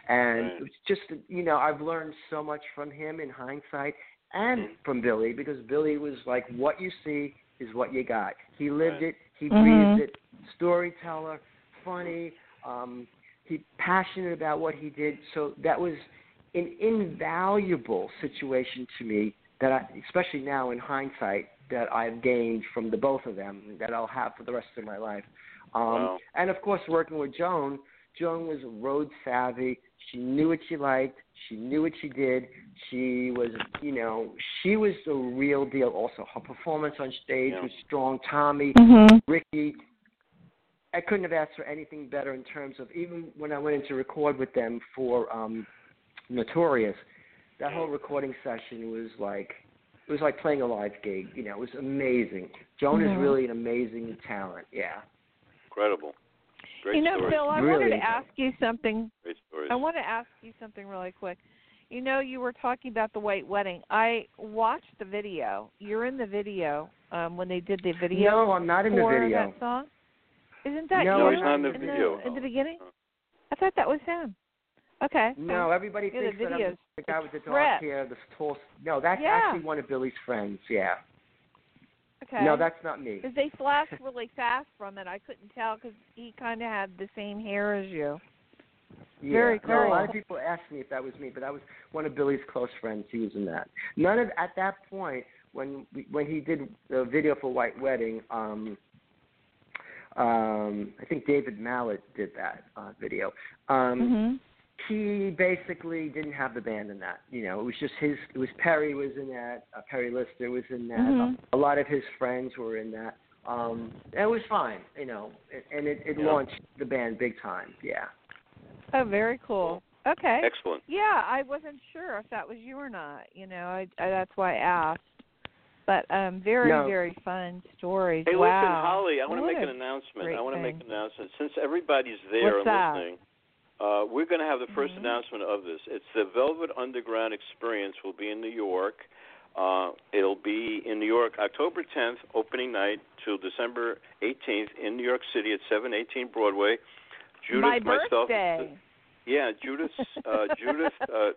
S3: and
S2: Right.
S3: it's just you know I've learned so much from him in hindsight and from Billy because Billy was like, what you see is what you got. He lived
S2: Right.
S3: it, he
S1: Mhm.
S3: breathed it. Storyteller, funny, um, he passionate about what he did. So that was an invaluable situation to me that I, especially now in hindsight, that I've gained from the both of them that I'll have for the rest of my life. Um,
S2: Wow.
S3: And of course, working with Joan, Joan was road savvy. She knew what she liked. She knew what she did. She was, you know, she was the real deal. Also, her performance on stage
S2: Yeah.
S3: was strong. Tommy,
S1: Mhm.
S3: Ricky, I couldn't have asked for anything better in terms of even when I went in to record with them for um Notorious, that whole recording session was like it was like playing a live gig. You know, it was amazing. Joan is
S1: Mhm.
S3: really an amazing talent. Yeah.
S2: Incredible. Great
S1: you know,
S2: stories.
S1: Phil, I
S3: Really
S1: wanted to ask you something.
S2: Great stories.
S1: I want to ask you something really quick. You know, you were talking about the white wedding. I watched the video. You're in the video um, when they did the video
S3: No, I'm not in the
S1: for
S3: video.
S1: that song. Isn't that
S3: No,
S1: you?
S2: No, he's not in the
S1: in
S2: video.
S1: The, in the beginning, I thought that was him. Okay.
S3: No, everybody
S1: Yeah, the
S3: thinks that I'm the guy with the
S1: it's
S3: dark
S1: Fred.
S3: hair, the tall. No, that's
S1: Yeah.
S3: actually one of Billy's friends. Yeah.
S1: Okay.
S3: No, that's not me.
S1: because they flashed really fast from it. I couldn't tell because he kind of had the same hair as you.
S3: Yeah.
S1: Very
S3: No, a lot of people asked me if that was me, but that was one of Billy's close friends. He was in that. None of at that point when we, when he did the video for White Wedding. um um I think David Mallet did that uh, video. Um
S1: Mhm.
S3: He basically didn't have the band in that. You know, it was just his. It was Perry was in that. Uh, Perry Lister was in that.
S1: Mhm.
S3: A lot of his friends were in that. Um, and it was fine. You know, and- and it, it
S2: Yeah.
S3: launched the band big time. Yeah.
S1: Oh, very cool. Okay.
S2: Excellent.
S1: Yeah, I wasn't sure if that was you or not. You know, I, I that's why I asked. But um, very
S3: No.
S1: very fun stories.
S2: Hey,
S1: wow.
S2: listen, Holly, I want to make an announcement. I want to make an announcement. Since everybody's there
S1: What's
S2: and
S1: that?
S2: listening, uh, we're going to have the 1st
S1: Mhm.
S2: announcement of this. It's the Velvet Underground Experience. will be in New York. Uh, it'll be in New York, October 10th, opening night, till December 18th in New York City at 718 Broadway. Judith,
S1: My
S2: myself,
S1: birthday.
S2: yeah, Judith, uh, Judith, uh,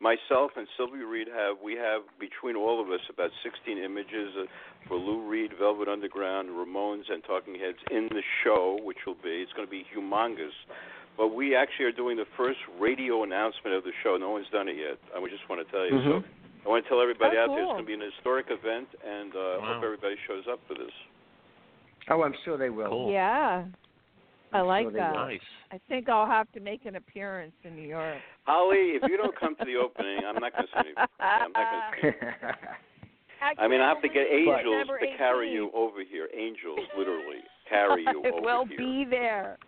S2: myself, and Sylvia Reed have we have between all of us about 16 images uh, for Lou Reed, Velvet Underground, Ramones, and Talking Heads in the show, which will be it's going to be humongous. But we actually are doing the first radio announcement of the show. No one's done it yet. I just want to tell you. So
S3: Mhm.
S2: I want to tell everybody
S1: Oh,
S2: out there it's going to be an historic event, and uh,
S5: Wow.
S2: hope everybody shows up for this.
S3: Oh, I'm sure they will.
S5: Cool.
S1: Yeah. I
S3: I'm
S1: like
S3: sure
S1: that.
S5: Nice.
S1: I think I'll have to make an appearance in New York.
S2: Holly, if you don't come to the opening, I'm not going to say anything. I'm not going to say anything. I mean, I have to get angels to carry
S1: 18th.
S2: you over here. Angels, literally, carry you over
S1: I
S2: over
S1: will be there.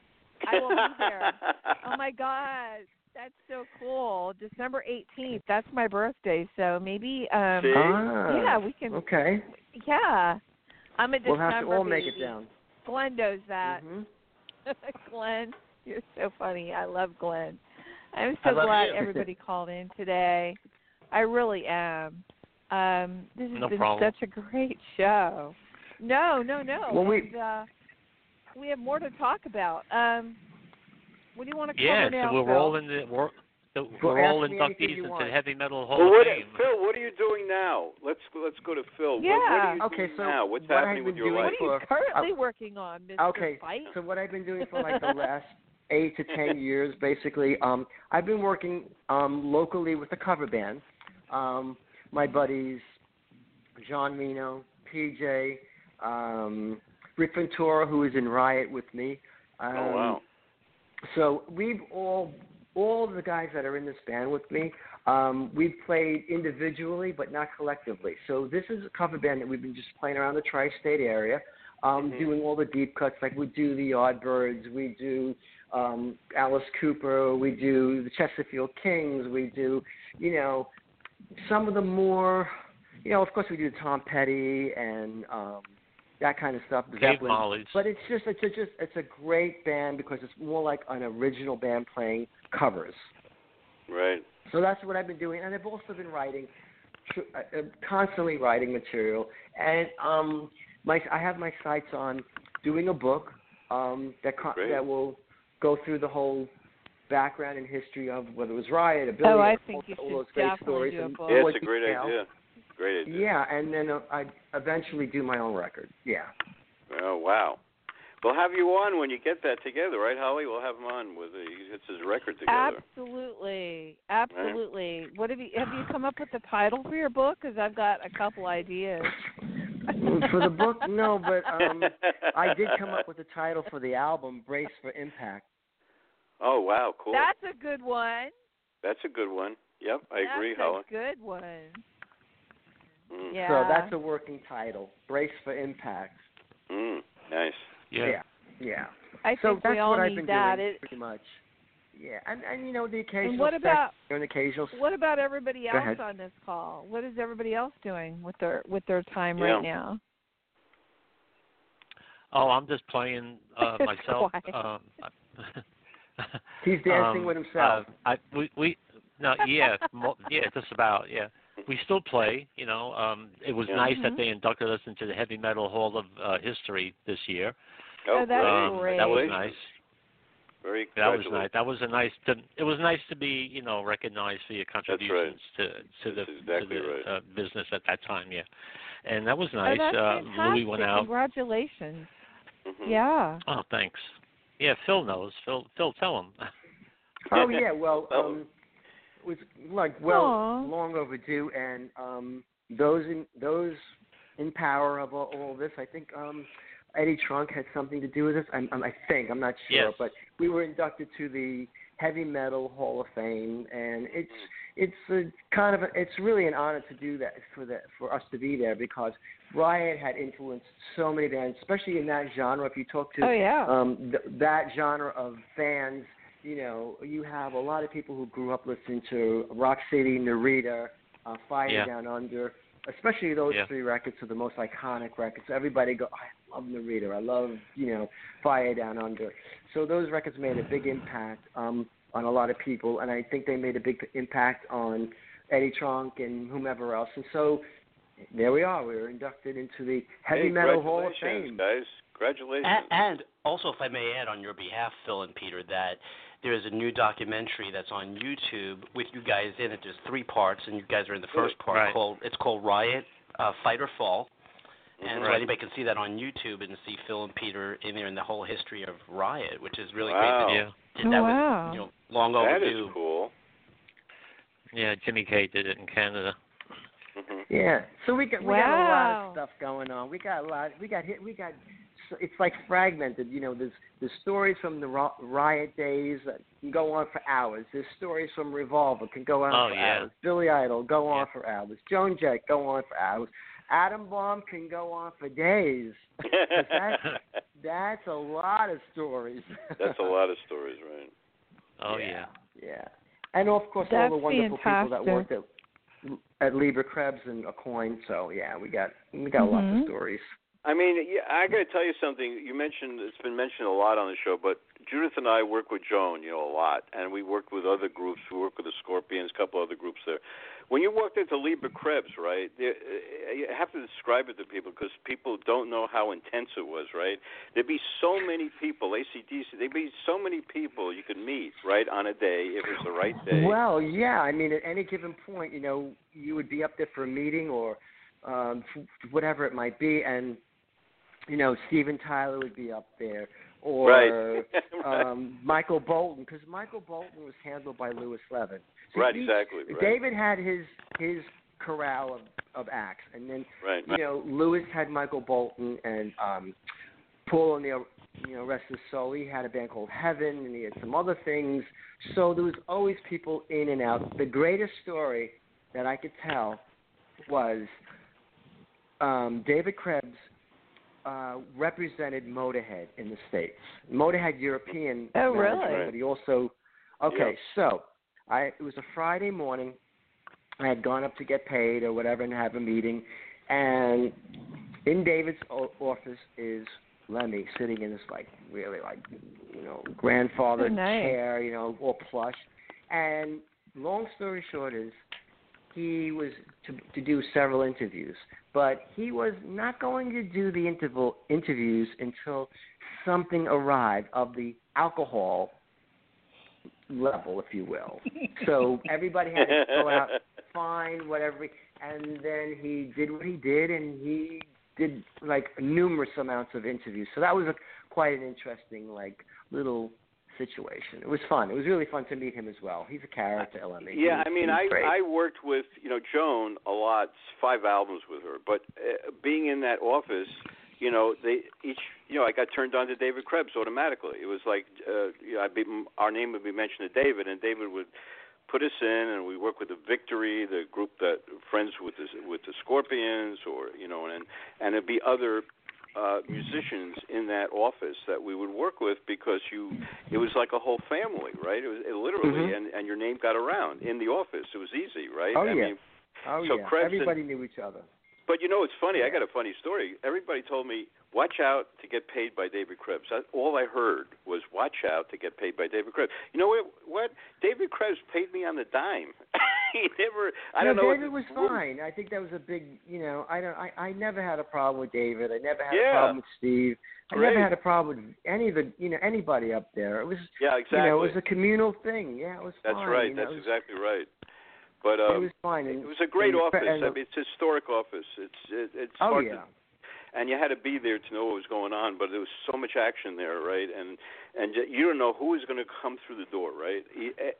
S1: I will be there. Oh my God, that's so cool! December eighteenth. That's my birthday, so maybe um
S2: See?
S3: ah,
S1: yeah, we can.
S3: Okay.
S1: Yeah, I'm a December
S3: We'll
S1: December
S3: have to all make it down.
S1: Glenn knows that.
S3: Mhm.
S1: Glenn, you're so funny. I love Glenn. I'm so glad
S3: you.
S1: everybody called in today. I really am. Um, this has
S5: No
S1: been
S5: problem.
S1: such a great show. No, no, no.
S3: Well, we-
S1: And, uh, we have more to talk about. Um, What do you want to
S5: Yeah,
S1: cover now, yeah
S5: so we're
S1: Phil?
S5: all in the we're, the,
S3: Well,
S5: we're all
S3: ask me anything
S5: inductees into the Heavy Metal Hall
S2: well,
S5: of
S2: what,
S5: Fame.
S2: Phil, what are you doing now? Let's let's go to Phil. What, what
S1: Yeah.
S2: are you
S3: Okay,
S2: doing
S3: so
S2: now? What's
S3: what I've
S2: happening with your
S3: doing
S2: life?
S1: What are you
S3: for-
S1: currently working on, Mr.
S3: Okay,
S1: Feit?
S3: so what I've been doing for like the last eight to ten years, basically, um, I've been working um, locally with a cover band. Um, my buddies, John Reno, PJ, um, Rick Ventura, who is in Riot with me. Um,
S2: oh wow.
S3: So we've all, all the guys that are in this band with me, um, we've played individually but not collectively. So this is a cover band that we've been just playing around the tri-state area, um,
S2: Mhm.
S3: doing all the deep cuts. Like we do the Yardbirds, we do um, Alice Cooper, we do the Chesterfield Kings, we do, you know, some of the more, you know, of course we do Tom Petty and um, that kind of stuff.
S5: Dave
S3: Zeppelin.
S5: Molly's.
S3: But it's just it's a, just it's a great band because it's more like an original band playing covers.
S2: Right.
S3: So that's what I've been doing, and I've also been writing, tr- uh, uh, constantly writing material, and um, my I have my sights on doing a book um, that co-
S2: Great.
S3: that will go through the whole background and history of whether it was Riot, a Billy,
S1: Oh, I
S3: all-
S1: think you
S3: all those great stories,
S1: do a book.
S2: Yeah, it's a great
S3: detail.
S2: idea. Great idea.
S3: Yeah, and then uh, I eventually do my own record. Yeah.
S2: Oh wow. We'll have you on when you get that together, right, Holly? We'll have him on with the, he gets his record together.
S1: Absolutely, absolutely. What have you have you come up with the title for your book? Because I've got a couple ideas.
S3: for the book, no, but um, I did come up with the title for the album, Brace for Impact.
S2: Oh wow, cool.
S1: That's a good one.
S2: That's a good one. Yep, I agree, Holly.
S1: That's a good one.
S2: Mm.
S1: Yeah.
S3: So that's a working title, Brace for Impact.
S2: Mm. Nice.
S5: yeah.
S3: Yeah. yeah.
S1: I
S3: So
S1: think
S3: that's
S1: we all
S3: what I've
S1: need
S3: been
S1: that.
S3: doing
S1: It,
S3: pretty much. Yeah, and and you know the occasional And
S1: what
S3: sex-
S1: about-
S3: an occasional
S1: what about everybody else on this call? What is everybody else doing with their with their time
S2: Yeah.
S1: right now?
S5: Oh, I'm just playing uh, myself. Um,
S3: He's dancing
S5: um,
S3: with himself.
S5: Uh, I we we no yeah mo- yeah just about yeah. We still play, you know. Um, it was
S2: Yeah.
S5: nice
S1: Mhm.
S5: that they inducted us into the Heavy Metal Hall of uh, History this year.
S1: Oh, that's
S5: um,
S1: great.
S5: That was nice.
S2: Very
S5: That was nice. That was a nice. To, it was nice to be, you know, recognized for your contributions to to the
S2: exactly
S5: to the
S2: right.
S5: uh, business at that time. Yeah, and that was
S1: Oh,
S5: nice.
S1: that's
S5: uh,
S1: fantastic.
S5: Louis went out.
S1: Congratulations.
S2: Mhm.
S1: Yeah.
S5: Oh, thanks. Yeah, Phil knows. Phil, Phil, tell him.
S3: oh yeah, well, um, it was like well
S1: Aw.
S3: long overdue, and um, those in those in power of all, all this, I think um, Eddie Trunk had something to do with this. I'm, I'm, I think I'm not sure,
S5: Yes.
S3: but we were inducted to the Heavy Metal Hall of Fame, and it's it's a kind of a, it's really an honor to do that for that for us to be there because Riot had influenced so many bands, especially in that genre. If you talk to
S1: Oh yeah.
S3: um, th- that genre of fans, you know, you have a lot of people who grew up listening to Rock City, Narita, uh, Fire
S5: Yeah.
S3: Down Under. Especially those
S5: Yeah.
S3: three records are the most iconic records. Everybody go, I love Narita. I love, you know, Fire Down Under. So those records made a big impact um, on a lot of people, and I think they made a big impact on Eddie Trunk and whomever else. And so there we are. We were inducted into the Heavy
S2: hey,
S3: Metal Hall of Fame.
S2: guys. Congratulations.
S6: And, and also, if I may add on your behalf, Phil and Peter, that there is a new documentary that's on YouTube with you guys in it. There's three parts, and you guys are in the first part.
S5: Right.
S6: Called it's called Riot, uh, Fight or Fall. And so anybody can see that on YouTube and see Phil and Peter in there and the whole history of Riot, which is really
S2: Wow.
S6: great.
S5: Yeah,
S6: That,
S1: Oh,
S6: that
S1: wow.
S6: was you know long
S2: that
S6: overdue.
S2: is cool.
S5: yeah. Jimmy K did it in Canada.
S2: Mm-hmm.
S3: Yeah. So we got we got a lot of stuff going on. We got a lot. We got hit. We got. So It's like fragmented. You know, there's there's stories from the riot days that can go on for hours. There's stories from Revolver can go on
S5: Oh,
S3: for
S5: yeah.
S3: hours. Billy Idol go on
S5: Yeah.
S3: for hours. Joan Jett go on for hours. Adam Bomb can go on for days. that's, that's a lot of stories.
S2: That's a lot of stories, right?
S5: oh yeah.
S3: Yeah. And of course,
S1: That's
S3: all the wonderful people that
S1: fantastic.
S3: worked at at Leber Krebs and Aucoin. So yeah, we got we got lots
S1: Mhm.
S3: of stories.
S2: I mean, yeah, I got to tell you something. You mentioned it's been mentioned a lot on the show, but Judith and I work with Joan, you know, a lot, and we worked with other groups. We work with the Scorpions, a couple other groups there. When you walked into Leber Krebs, right? uh, You have to describe it to people because people don't know how intense it was, right? There'd be so many people, ACDC. There'd be so many people you could meet, right, on a day if it was the right day.
S3: Well, yeah. I mean, at any given point, you know, you would be up there for a meeting or um, whatever it might be, and you know, Steven Tyler would be up there, or
S2: right. right.
S3: um, Michael Bolton, because Michael Bolton was handled by Lewis Levin. So
S2: right,
S3: he-
S2: exactly. Right.
S3: David had his his corral of of acts, and then
S2: right.
S3: you know, Lewis had Michael Bolton and um Paul O'Neill, you know, rest his soul. He had a band called Heaven and he had some other things. So there was always people in and out. The greatest story that I could tell was um David Krebs uh represented Motorhead in the States. Motorhead European
S1: Oh, really?
S3: but he also Okay,
S2: Yeah.
S3: so I it was a Friday morning. I had gone up to get paid or whatever and have a meeting, and in David's o- office is Lemmy sitting in this like really like you know grandfather
S1: Oh, nice.
S3: chair, you know, all plush. And long story short is he was to to do several interviews, but he was not going to do the interval interviews until something arrived of the alcohol level, if you will. So everybody had to go out, find whatever, and then he did what he did, and he did like numerous amounts of interviews. So that was a, quite an interesting like little situation. It was fun. It was really fun to meet him as well. He's a character. He
S2: Yeah,
S3: was-
S2: I mean, I
S3: great.
S2: I worked with you know Joan a lot, five albums with her. But uh, being in that office, you know, they each you know I got turned on to David Krebs automatically. It was like uh, you know, I'd be, our name would be mentioned to David, and David would put us in, and we work with the Victory, the group that friends with the with the Scorpions, or you know, and and it'd be other uh musicians in that office that we would work with because you it was like a whole family right? It was it literally
S3: Mhm.
S2: and and your name got around in the office. It was easy right?
S3: Oh,
S2: i
S3: yeah.
S2: mean
S3: oh
S2: so
S3: yeah,
S2: Krebs and-
S3: everybody knew each other.
S2: but you know it's funny. I got a funny story. Everybody told me watch out to get paid by david krebs. That, all i heard was watch out to get paid by david krebs. You know what what? David krebs paid me on the dime he never i
S3: no,
S2: don't know
S3: David was fine. I think that was a big, you know, I don't, I, I never had a problem with David. I never had
S2: Yeah.
S3: a problem with Steve. I
S2: Great.
S3: never had a problem with any of the, you know, anybody up there. It was,
S2: yeah exactly
S3: you know, it was a communal thing. Yeah, it was
S2: that's
S3: fine.
S2: right
S3: you know,
S2: that's
S3: was,
S2: exactly right but
S3: It
S2: um
S3: was fine. And,
S2: It was a great
S3: and,
S2: office.
S3: and-
S2: I mean, it's a historic office. It's it, it's
S3: oh
S2: hard
S3: yeah.
S2: to, and you had to be there to know what was going on. But there was so much action there, right? And and you don't know who is going to come through the door, right?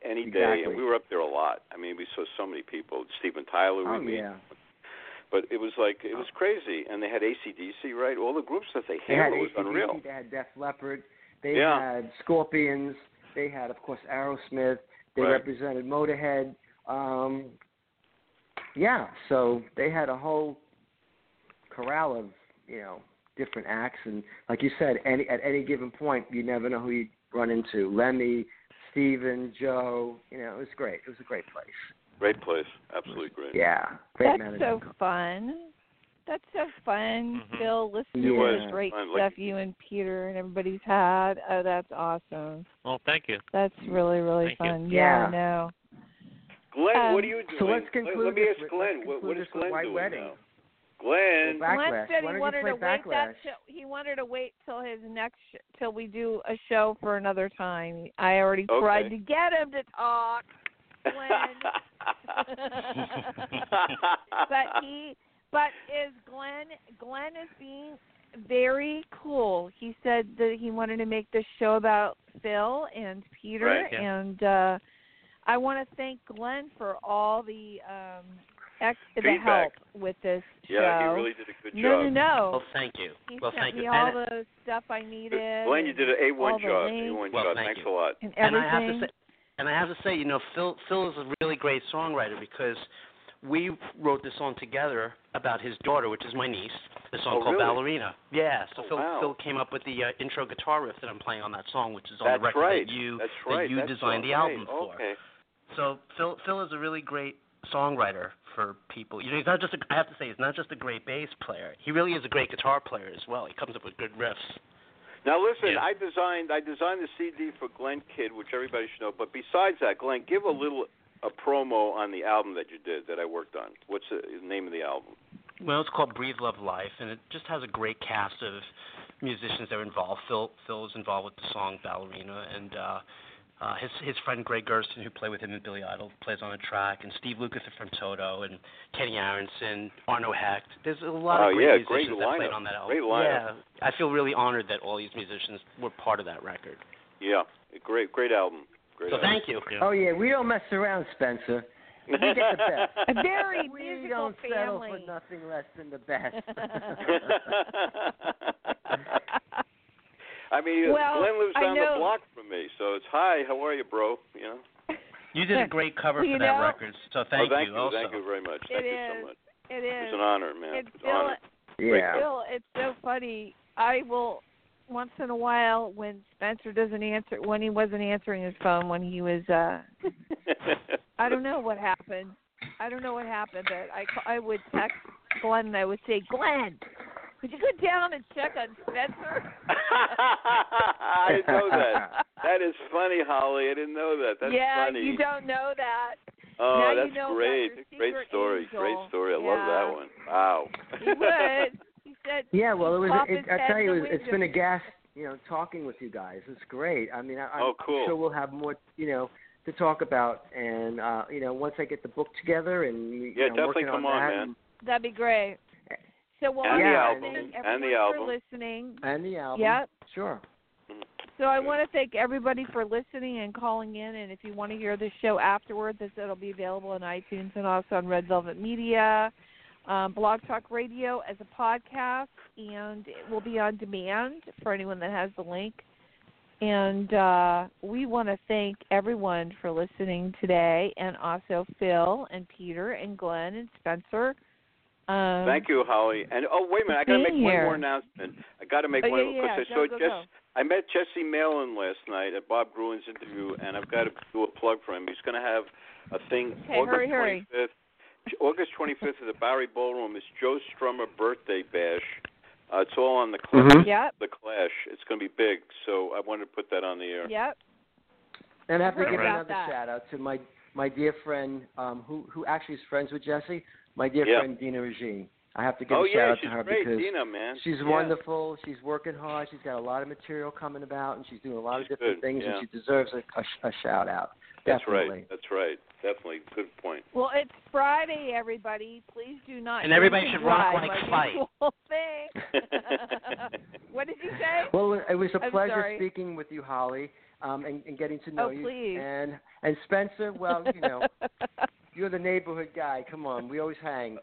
S2: Any day, and we were up there a lot. I mean, we saw so many people. Steven Tyler,
S3: Oh
S2: we meet.
S3: yeah.
S2: But it was like it was crazy, and they had ACDC, right? All the groups that they
S3: They had
S2: handled was unreal.
S3: They had Def Leppard. They
S2: Yeah.
S3: had Scorpions. They had, of course, Aerosmith. They
S2: Right.
S3: represented Motorhead. Um, yeah, so they had a whole corral of you know different acts, and like you said, any at any given point, you never know who you run into. Lemmy, Steven, Joe. You know, it was great. It was a great place.
S2: Great place, absolutely great.
S3: Yeah, great
S1: That's
S3: management.
S1: so fun. That's so fun,
S5: Mhm.
S1: Phil. Listening to
S3: was
S1: the great
S2: fun, like-
S1: stuff you and Peter and everybody's had. Oh, that's awesome.
S5: Well, thank you.
S1: That's really, really
S5: Thank you.
S1: fun.
S3: Yeah.
S1: no.
S2: Glenn,
S1: Um,
S2: what are you doing?
S3: So let's
S2: Let-
S3: conclude
S2: Let me ask Glenn. What, what is Glenn doing
S3: Wedding.
S2: now? Glenn.
S3: Well,
S1: Glenn said he wanted
S3: play
S1: to wait that show. He wanted to wait till his next sh- till we do a show for another time. I already
S2: Okay.
S1: tried to get him to talk, Glenn. but he but is Glenn Glenn is being very cool. He said that he wanted to make this show about Phil and Peter
S2: Right,
S5: yeah.
S1: and uh I want to thank Glenn for all the um ex- the
S2: Feedback.
S1: help with this
S2: yeah,
S1: show.
S2: he really did a good
S1: no,
S2: job.
S1: no, no.
S6: Well, thank you.
S1: He
S6: well,
S1: sent
S6: thank
S1: me
S6: you.
S1: all
S6: and,
S1: the stuff I needed.
S2: Glenn, you did an
S1: A1
S2: job. A
S1: links
S2: one
S6: Well,
S2: job.
S6: thank
S2: Thanks
S6: you.
S2: a lot.
S1: and
S6: and. I have to say, and I have to say, you know, Phil Phil is a really great songwriter because we wrote this song together about his daughter, which is my niece. The song
S2: Oh,
S6: called
S2: really?
S6: Ballerina. Yeah. So
S2: Oh,
S6: Phil
S2: wow.
S6: Phil came up with the uh, intro guitar riff that I'm playing on that song, which is on
S2: That's
S6: the record
S2: right.
S6: that you
S2: That's
S6: that you
S2: That's
S6: designed the
S2: right.
S6: album for.
S2: Okay.
S6: So Phil Phil is a really great songwriter for people. You know, he's not just a, I have to say he's not just a great bass player. He really is a great guitar player as well. He comes up with good riffs.
S2: Now listen,
S5: Yeah.
S2: I designed I designed the CD for Glenn Kidd, which everybody should know. But besides that, Glenn, give a little a promo on the album that you did that I worked on. What's the name of the album?
S6: Well, it's called Breathe Love Life, and it just has a great cast of musicians that are involved. Phil Phil is involved with the song Ballerina, and uh, uh, his his friend Gregg Gerson, who played with him in Billy Idol, plays on the track, and Steve Lucas from Toto, and Kenny Aronson, Arno Hecht. There's a lot
S2: Oh,
S6: of great
S2: yeah,
S6: musicians
S2: great
S6: that played on that album.
S2: Great lineup.
S6: Yeah, I feel really honored that all these musicians were part of that record.
S2: Yeah, great great album. Great
S6: So
S2: album.
S6: thank you.
S5: Yeah.
S3: Oh yeah, we don't mess around, Spencer. We get the best.
S1: A very
S3: we
S1: musical
S3: don't settle for nothing less than the best.
S2: I mean,
S1: Well,
S2: Glenn lives down the block from me, so it's hi, how are you, bro? You know.
S6: You did a great cover for that
S1: know-
S6: record, so thank,
S2: oh, thank
S6: you.
S2: you,
S6: also.
S2: thank you very much.
S1: It
S2: Thank you
S1: is.
S2: so much.
S1: It
S2: It's an honor, man.
S1: It's
S2: an honor.
S3: yeah.
S1: Still, it's so funny. I will once in a while when Spencer doesn't answer when he wasn't answering his phone when he was uh I don't know what happened. I don't know what happened, but I I would text Glenn and I would say, "Glenn, could you go down and check on Spencer?"
S2: I didn't know that. That is funny, Holly. I didn't know that. That's
S1: yeah,
S2: funny.
S1: you don't know that.
S2: oh,
S1: now you
S2: that's
S1: know
S2: great. Great
S1: secret
S2: story. Great story. I love that one. Wow.
S1: He would. He said,
S3: Yeah, well, it was. It, I tell
S1: in
S3: you,
S1: the
S3: it's
S1: window.
S3: been a gas. You know, talking with you guys. It's great. I mean, I, I'm,
S2: Oh, cool.
S3: I'm sure we'll have more. You know, to talk about, and uh, you know, once I get the book together and you
S2: Yeah,
S3: know,
S2: definitely
S3: working
S2: come
S3: on
S2: on,
S3: that,
S2: man.
S1: That'd be great. So well,
S2: And
S1: I
S3: the
S1: want
S3: album.
S1: to thank
S2: And the album.
S1: for listening.
S3: and the album.
S1: Yep.
S3: Sure.
S1: So I want to thank everybody for listening and calling in. And if you want to hear the show afterwards, it's, it'll be available on iTunes and also on Red Velvet Media, um, Blog Talk Radio as a podcast, and it will be on demand for anyone that has the link. And uh, we want to thank everyone for listening today, and also Phil and Peter and Glenn and Spencer. Um,
S2: Thank you, Holly. And oh, wait a minute, I got to make
S1: being
S2: one more announcement. I got to make
S1: Oh,
S2: one
S1: yeah, yeah,
S2: because I
S1: go,
S2: saw
S1: go,
S2: Jess.
S1: go.
S2: I met Jesse Malin last night at Bob Gruen's interview, and I've got to do a plug for him. He's going to have a thing
S1: Okay,
S2: August
S1: hurry, hurry.
S2: 25th. August 25th at the Bowery Ballroom is Joe Strummer birthday bash. Uh, it's all on the Clash.
S3: Mhm.
S1: Yep,
S2: The Clash. It's going to be big, so I wanted to put that on the air.
S1: yep.
S3: And I have to give another
S1: that.
S3: shout out to my my dear friend, um, who who actually is friends with Jesse. My dear
S2: Yeah.
S3: friend Dina Regine. I have to give
S2: Oh
S3: a shout
S2: yeah,
S3: out to her
S2: great,
S3: because
S2: Dina, man.
S3: She's
S2: Yeah.
S3: wonderful. She's working hard. She's got a lot of material coming about, and she's doing a lot
S2: She's
S3: of different
S2: good,
S3: things,
S2: yeah.
S3: and she deserves a, a, a shout out.
S2: That's
S3: Definitely.
S2: right. That's right. Definitely. Good point.
S1: Well, it's Friday, everybody. Please do not.
S6: And everybody should rock
S1: drive,
S6: like
S1: my
S6: fight.
S1: usual thing. what did you say?
S3: Well, it was a
S1: I'm
S3: pleasure
S1: sorry.
S3: speaking with you, Holly, um, and, and getting to know
S1: Oh,
S3: you.
S1: please.
S3: And and Spencer, well, you know, you're the neighborhood guy. Come on, we always hang.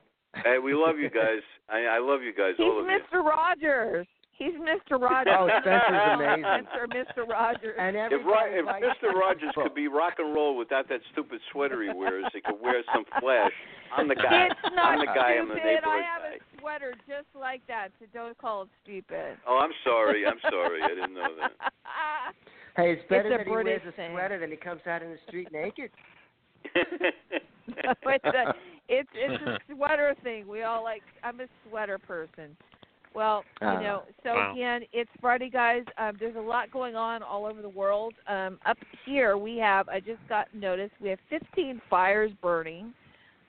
S2: hey, we love you guys. I, I love you guys,
S1: He's
S2: all of you.
S1: Mr. Rogers. He's Mr. Rogers.
S3: Oh, Spencer's amazing.
S1: Spencer, Mr. Rogers.
S3: And
S2: If,
S3: everybody
S2: if
S3: likes
S2: Mr. Rogers could be rock and roll without that stupid sweater he wears, he could wear some flash. I'm the guy.
S1: it's not
S2: I'm the guy. I'm the neighborhood
S1: I have
S2: guy.
S1: a sweater just like that, so don't call it stupid.
S2: Oh, I'm sorry. I'm sorry. I didn't know that.
S3: Hey, it's better
S1: a
S3: that he
S1: British
S3: wears a
S1: thing.
S3: sweater than he comes out in the street naked.
S1: No, it's a it's it's a sweater thing. We all like. I'm a sweater person. Well, you know. So
S5: Wow.
S1: again, it's Friday, guys. Um, there's a lot going on all over the world. Um, up here, we have. I just got notice. We have 15 fires burning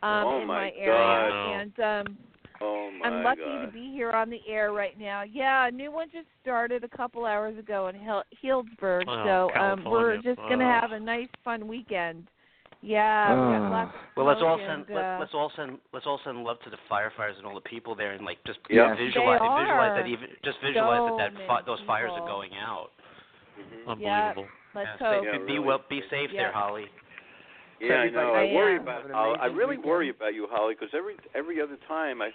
S1: um,
S2: Oh,
S1: in
S2: my
S1: area,
S5: God.
S1: and um,
S2: oh my
S1: I'm lucky
S2: God.
S1: to be here on the air right now. Yeah, a new one just started a couple hours ago in Hel- Healdsburg.
S5: Oh,
S1: so um, we're
S5: California.
S1: just gonna
S5: Oh.
S1: have a nice, fun weekend. Yeah, we got
S3: Ah.
S1: lots of
S6: Well, let's all send
S1: and,
S6: let,
S1: uh,
S6: let's all send let's all send love to the firefighters and all the people there, and like just
S2: Yeah.
S6: visualize
S1: They
S6: visualize that even just visualize
S1: So
S6: that that fi- those fires are going out.
S2: Mhm.
S5: Unbelievable.
S1: Let's
S6: Yeah,
S1: hope.
S6: stay-
S2: Yeah,
S6: be
S2: really.
S6: well, be safe
S1: Yeah.
S6: there, Holly.
S2: Yeah, I know. I
S1: I
S2: worry
S1: am.
S2: about.
S3: Have an
S2: Holly. I
S3: amazing
S2: really
S3: weekend.
S2: worry about you, Holly, because every every other time I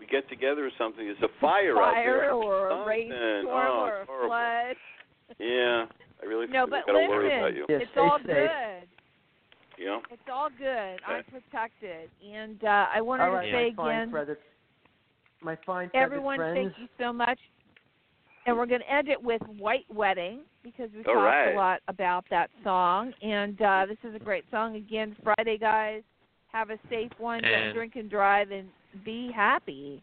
S2: we get together or something, there's a fire,
S1: fire
S2: out there.
S1: or a
S2: Something.
S1: rainstorm
S2: oh,
S1: or
S2: it's
S1: a
S2: horrible.
S1: flood.
S2: Yeah, I really
S1: No,
S2: I
S1: but
S2: gotta worry about
S1: listen,
S2: you.
S3: Yeah,
S1: it's
S3: stay
S1: all
S3: safe.
S1: good.
S2: Yeah.
S1: It's all good.
S2: Okay.
S1: I'm protected, and uh, I wanted
S3: right,
S1: to say again,
S3: feathered, my fine
S1: everyone,
S3: friends.
S1: thank you so much. And we're going to end it with "White Wedding" because we
S2: all
S1: talked
S2: right.
S1: a lot about that song, and uh, this is a great song. Again, Friday, guys,
S4: have a safe one. Don't drink and drive, and be happy.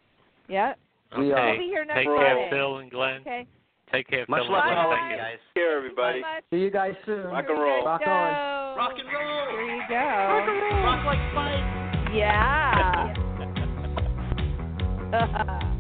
S4: Yep.
S5: Okay.
S4: We'll be here next
S5: Take
S4: Friday.
S5: care, Phil and Glenn.
S4: Okay.
S5: Take care,
S6: Much
S5: Phil.
S6: Much
S5: love,
S6: guys.
S2: Take care, everybody.
S3: See you guys soon.
S2: Rock and roll.
S3: Rock on.
S6: Rock and roll.
S4: There you go.
S6: Rock, and roll. rock like Spike.
S4: Yeah.